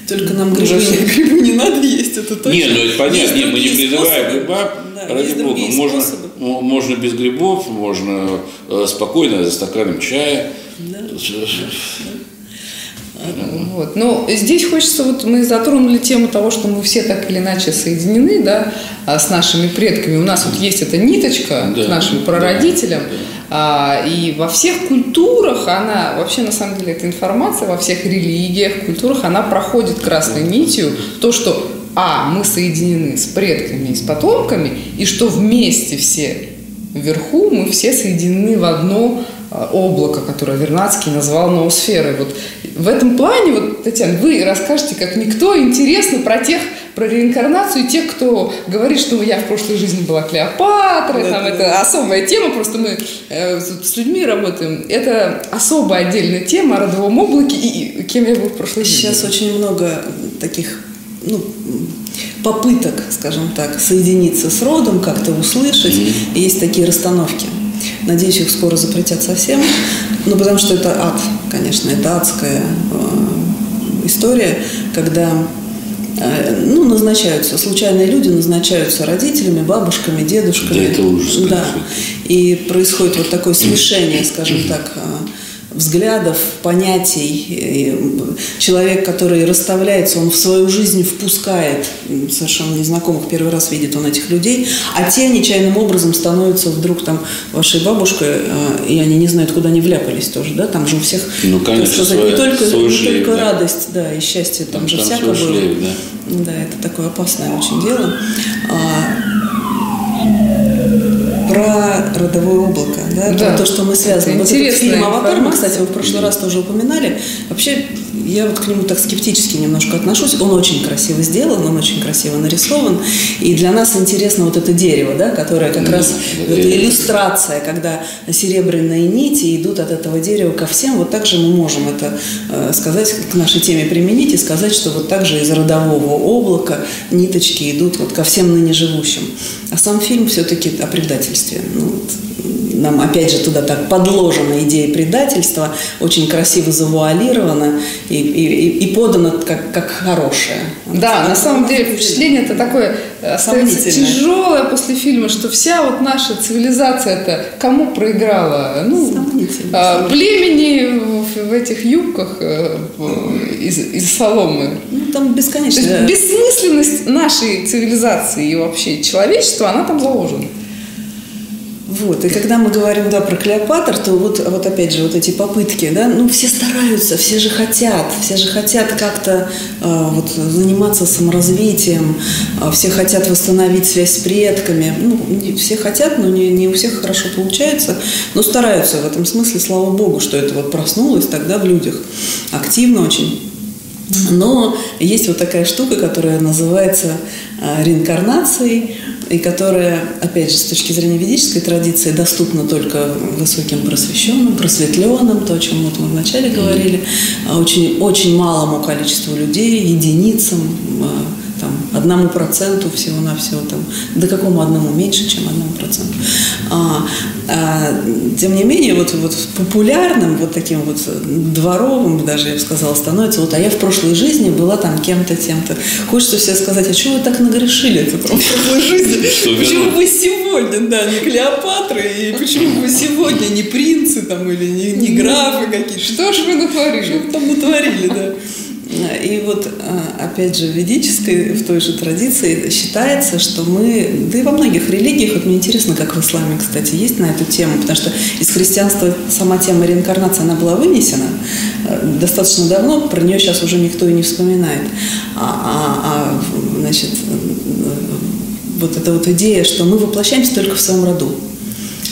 Только нам грибы, грибы не надо есть, это точно. Не, ну это понятно, Есть не, мы не призываем способы. Да, ради есть бога. Можно, способы. можно без грибов, можно э, спокойно за стаканом чая. Вот. Но здесь хочется, вот мы затронули тему того, что мы все так или иначе соединены, да, а, с нашими предками. У нас вот есть эта ниточка Да, к нашим да, прародителям. А, и во всех культурах она, вообще на самом деле эта информация, во всех религиях, культурах, она проходит красной нитью. То, что, а, мы соединены с предками и с потомками, и что вместе все вверху мы все соединены в одно а, облако, которое Вернадский назвал ноосферой. Вот в этом плане, вот, Татьяна, вы расскажете, как никто, интересно про тех, про реинкарнацию и тех, кто говорит, что я в прошлой жизни была Клеопатрой, Да, там да, это особая тема, просто мы э, с с людьми работаем. Это особая отдельная тема о родовом облаке и, и кем я был в прошлой жизни. Сейчас очень много таких ну, попыток, скажем так, соединиться с родом, как-то услышать. И есть такие расстановки. Надеюсь, их скоро запретят совсем. Ну, потому что это ад, конечно, это адская э, история, когда э, ну, назначаются, случайные люди назначаются родителями, бабушками, дедушками. Да, это ужас, Да. конечно. И происходит вот такое смешение, скажем так, э, взглядов, понятий. Человек, который расставляется, он в свою жизнь впускает совершенно незнакомых, первый раз видит он этих людей, а те нечаянным образом становятся вдруг там вашей бабушкой, э, и они не знают, куда они вляпались тоже, да, там же у всех, Ну, конечно, так сказать, свой- не только, свой не шлейф, только да. радость, да, и счастье, там, Там- же там всяко свой было. шлейф, да, это такое опасное очень дело. Про родовое облако, да, Да. про то, что мы связаны. Это Вот этот фильм «Аватар», мы, кстати, вы в прошлый раз тоже упоминали. Вообще, я вот к нему так скептически немножко отношусь. Он очень красиво сделан, он очень красиво нарисован. И для нас интересно вот это дерево, да, которое как раз это иллюстрация, когда серебряные нити идут от этого дерева ко всем. Вот так же мы можем это э, сказать, к нашей теме применить и сказать, что вот так же из родового облака ниточки идут вот ко всем ныне живущим. А сам фильм все-таки о предательстве. Ну, нам опять же туда так подложена идея предательства, очень красиво завуалирована и, и, и подана как, как хорошее. Да, на самом деле впечатление это такое остается тяжелое после фильма, что вся вот наша цивилизация это кому проиграла? Ну, а, племени в, в этих юбках э, из, из соломы. Ну, там бесконечно. Есть бессмысленность нашей цивилизации и вообще человечества, она там заложена. Вот, и когда мы говорим, да, про Клеопатр, то вот, вот опять же, вот эти попытки, да, ну, все стараются, все же хотят, все же хотят как-то э, вот заниматься саморазвитием, э, все хотят восстановить связь с предками, ну, все хотят, но не, не у всех хорошо получается, но стараются в этом смысле, слава богу, что это вот проснулось тогда в людях, активно очень. Но есть вот такая штука, которая называется э, реинкарнацией, и которая, опять же, с точки зрения ведической традиции, доступна только высоким просвещенным, просветленным, то, о чем вот мы вначале говорили, а очень, очень малому количеству людей, единицам, а, там, одному проценту всего-навсего, там, до какому одному меньше, чем одному проценту. А, а, тем не менее, вот, вот популярным, вот таким вот дворовым, даже я бы сказала, становится, вот, а я в прошлой жизни была там кем-то, тем-то. Хочется все сказать, а чего вы так нагрешили это в прошлой жизни? Почему вы сегодня, да, не Клеопатры, и почему вы сегодня не принцы там или не, не графы какие-то? Что ж вы натворили? Что там натворили, да. И вот, а, опять же, в ведической, в той же традиции считается, что мы, да и во многих религиях, вот мне интересно, как в исламе, кстати, есть на эту тему, потому что из христианства сама тема реинкарнации, она была вынесена э, достаточно давно, про нее сейчас уже никто и не вспоминает. А, а, а значит, вот эта вот идея, что мы воплощаемся только в своем роду,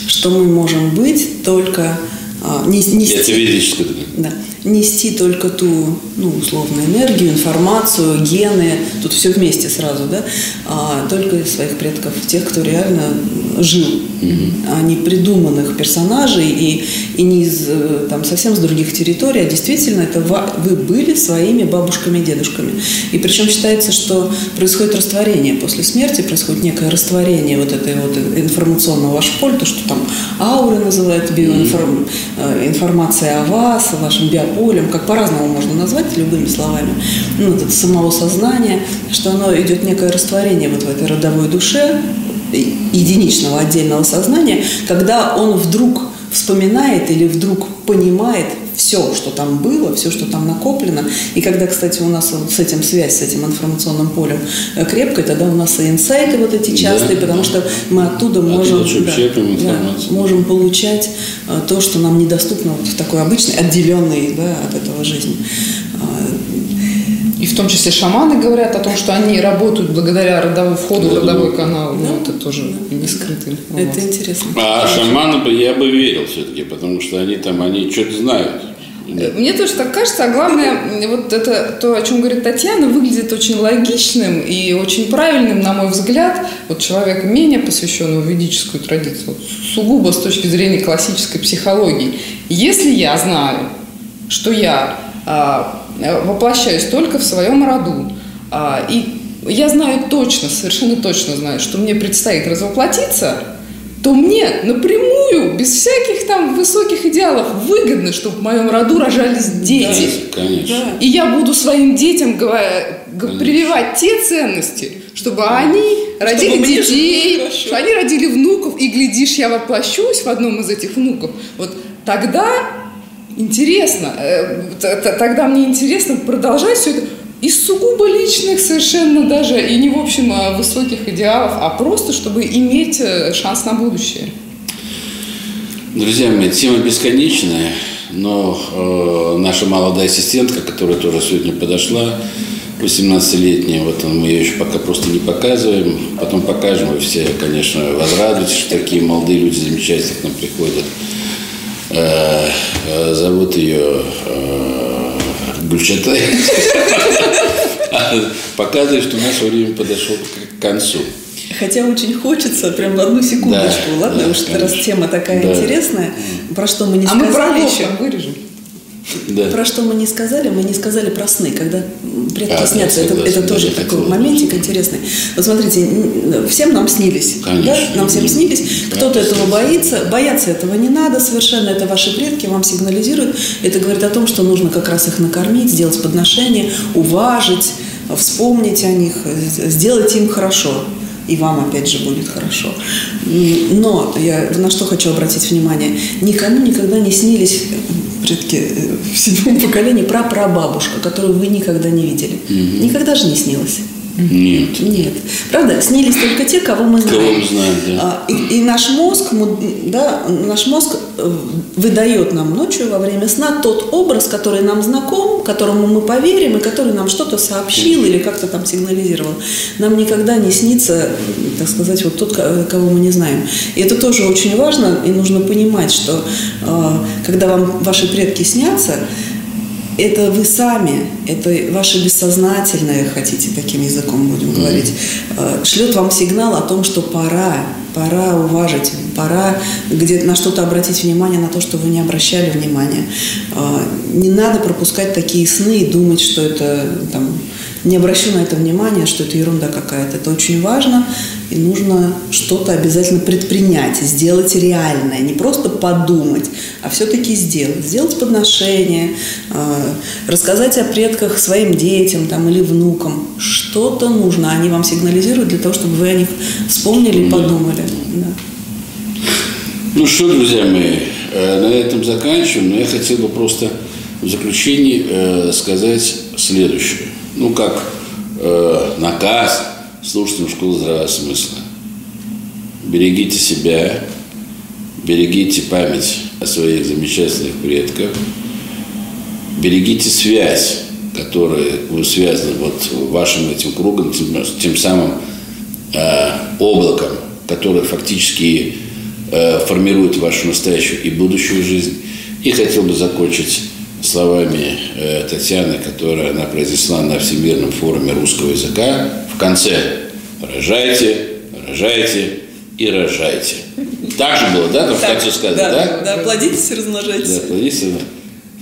что мы можем быть только а, не, нести, Это ведическое. Да, нести только ту, ну, условно, энергию, информацию, гены, тут все вместе сразу, да, а только своих предков, тех, кто реально жил, mm-hmm. а не придуманных персонажей и, и не из, э, там, совсем с других территорий, а действительно это вы были своими бабушками и дедушками. И причем считается, что происходит растворение после смерти, происходит некое растворение вот этой вот информационного шполь, то, что там ауры называют биоинформация mm-hmm. о вас, о вашем биополем, как по-разному можно назвать, любыми словами, ну, это самого сознания, что оно идет некое растворение вот в этой родовой душе, единичного отдельного сознания, когда он вдруг вспоминает или вдруг понимает все, что там было, все, что там накоплено. И когда, кстати, у нас с этим связь, с этим информационным полем э, крепкая, тогда у нас и инсайты вот эти частые, да, потому что мы оттуда можем, да, да, можем получать э, то, что нам недоступно вот в такой обычной, отделенной да, от этого жизни. В том числе шаманы говорят о том, что они работают благодаря родовому входу в родовой канал. Да. Ну, это тоже да. не скрытый. Это интересно. А шаманы бы я бы верил все-таки, потому что они там, они что-то знают. Мне тоже так кажется, а главное, вот это то, о чем говорит Татьяна, выглядит очень логичным и очень правильным, на мой взгляд, вот человек менее посвященного в ведическую традицию, вот, сугубо с точки зрения классической психологии. Если я знаю, что я воплощаюсь только в своем роду, а, и я знаю точно, совершенно точно знаю, что мне предстоит развоплотиться – то мне напрямую, без всяких там высоких идеалов, выгодно, чтобы в моем роду рожались дети. Да, конечно. И я буду своим детям говоря, прививать те ценности, чтобы они родили чтобы детей, чтобы они родили внуков, и глядишь, я воплощусь в одном из этих внуков. Вот тогда интересно, э, тогда мне интересно продолжать все это из сугубо личных совершенно даже, и не в общем а высоких идеалов, а просто, чтобы иметь э, шанс на будущее. Друзья мои, тема бесконечная, но э, наша молодая ассистентка, которая тоже сегодня подошла, 18-летняя, вот мы ее еще пока просто не показываем, потом покажем, вы все, конечно, возрадуетесь, что такие молодые люди замечательные к нам приходят. Э, э, зовут ее э, Гульчатай. Показывает, что наше время подошло к концу. Хотя очень хочется, прям в одну секундочку, да, ладно, да, уж раз тема такая да. интересная, про что мы не а сказали мы про еще. вырежем. Да. Про что мы не сказали? Мы не сказали про сны, когда предки А, да, снятся. это, это тоже даже такой моментик интересный. Вот смотрите, всем нам снились. Конечно. Да? Нам всем снились. Кто-то Да, этого боится. Бояться этого не надо совершенно. Это ваши предки вам сигнализируют. Это говорит о том, что нужно как раз их накормить, сделать подношение, уважить, вспомнить о них, э, сделать им хорошо. И вам, опять же, будет хорошо. Но я на что хочу обратить внимание. Никому никогда не снились э, предки э, в седьмом поколении про прабабушка, которую вы никогда не видели. Никогда же не снилось. Нет. Нет. Правда, снились только те, кого мы знаем. Кого мы знаем, да. А, И, и наш мозг, да, наш мозг э, выдает нам ночью во время сна тот образ, который нам знаком, которому мы поверим и который нам что-то сообщил или как-то там сигнализировал. Нам никогда не снится, так сказать, вот тот, ко- кого мы не знаем. И это тоже очень важно, и нужно понимать, что э, когда вам ваши предки снятся, это вы сами, это ваше бессознательное, хотите таким языком будем говорить, э, шлет вам сигнал о том, что пора, пора уважить, пора где на что-то обратить внимание, на то, что вы не обращали внимания. Э, Не надо пропускать такие сны и думать, что это там, не обращу на это внимания, что это ерунда какая-то. Это очень важно, и нужно что-то обязательно предпринять, сделать реальное, не просто подумать, а все-таки сделать. Сделать подношение, э, рассказать о предках своим детям там, или внукам. Что-то нужно, они вам сигнализируют для того, чтобы вы о них вспомнили и подумали. Да. Ну что, друзья мои, э, на этом заканчиваем, но я хотел бы просто в заключении э, сказать следующее. Ну, как э, наказ слушателям школы здравого смысла. Берегите себя, берегите память о своих замечательных предках, берегите связь, которая вы связаны вот вашим этим кругом, тем, тем самым э, облаком, которое фактически э, формирует вашу настоящую и будущую жизнь. И хотел бы закончить словами э, Татьяны, которые она произнесла на Всемирном форуме русского языка в конце «Рожайте, рожайте и рожайте». Так же было, да, там в конце сказано, да? да, плодитесь и размножайтесь. Да, Лариса,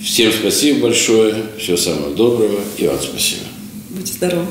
Всем спасибо большое, всего самого доброго, и вам спасибо. Будьте здоровы.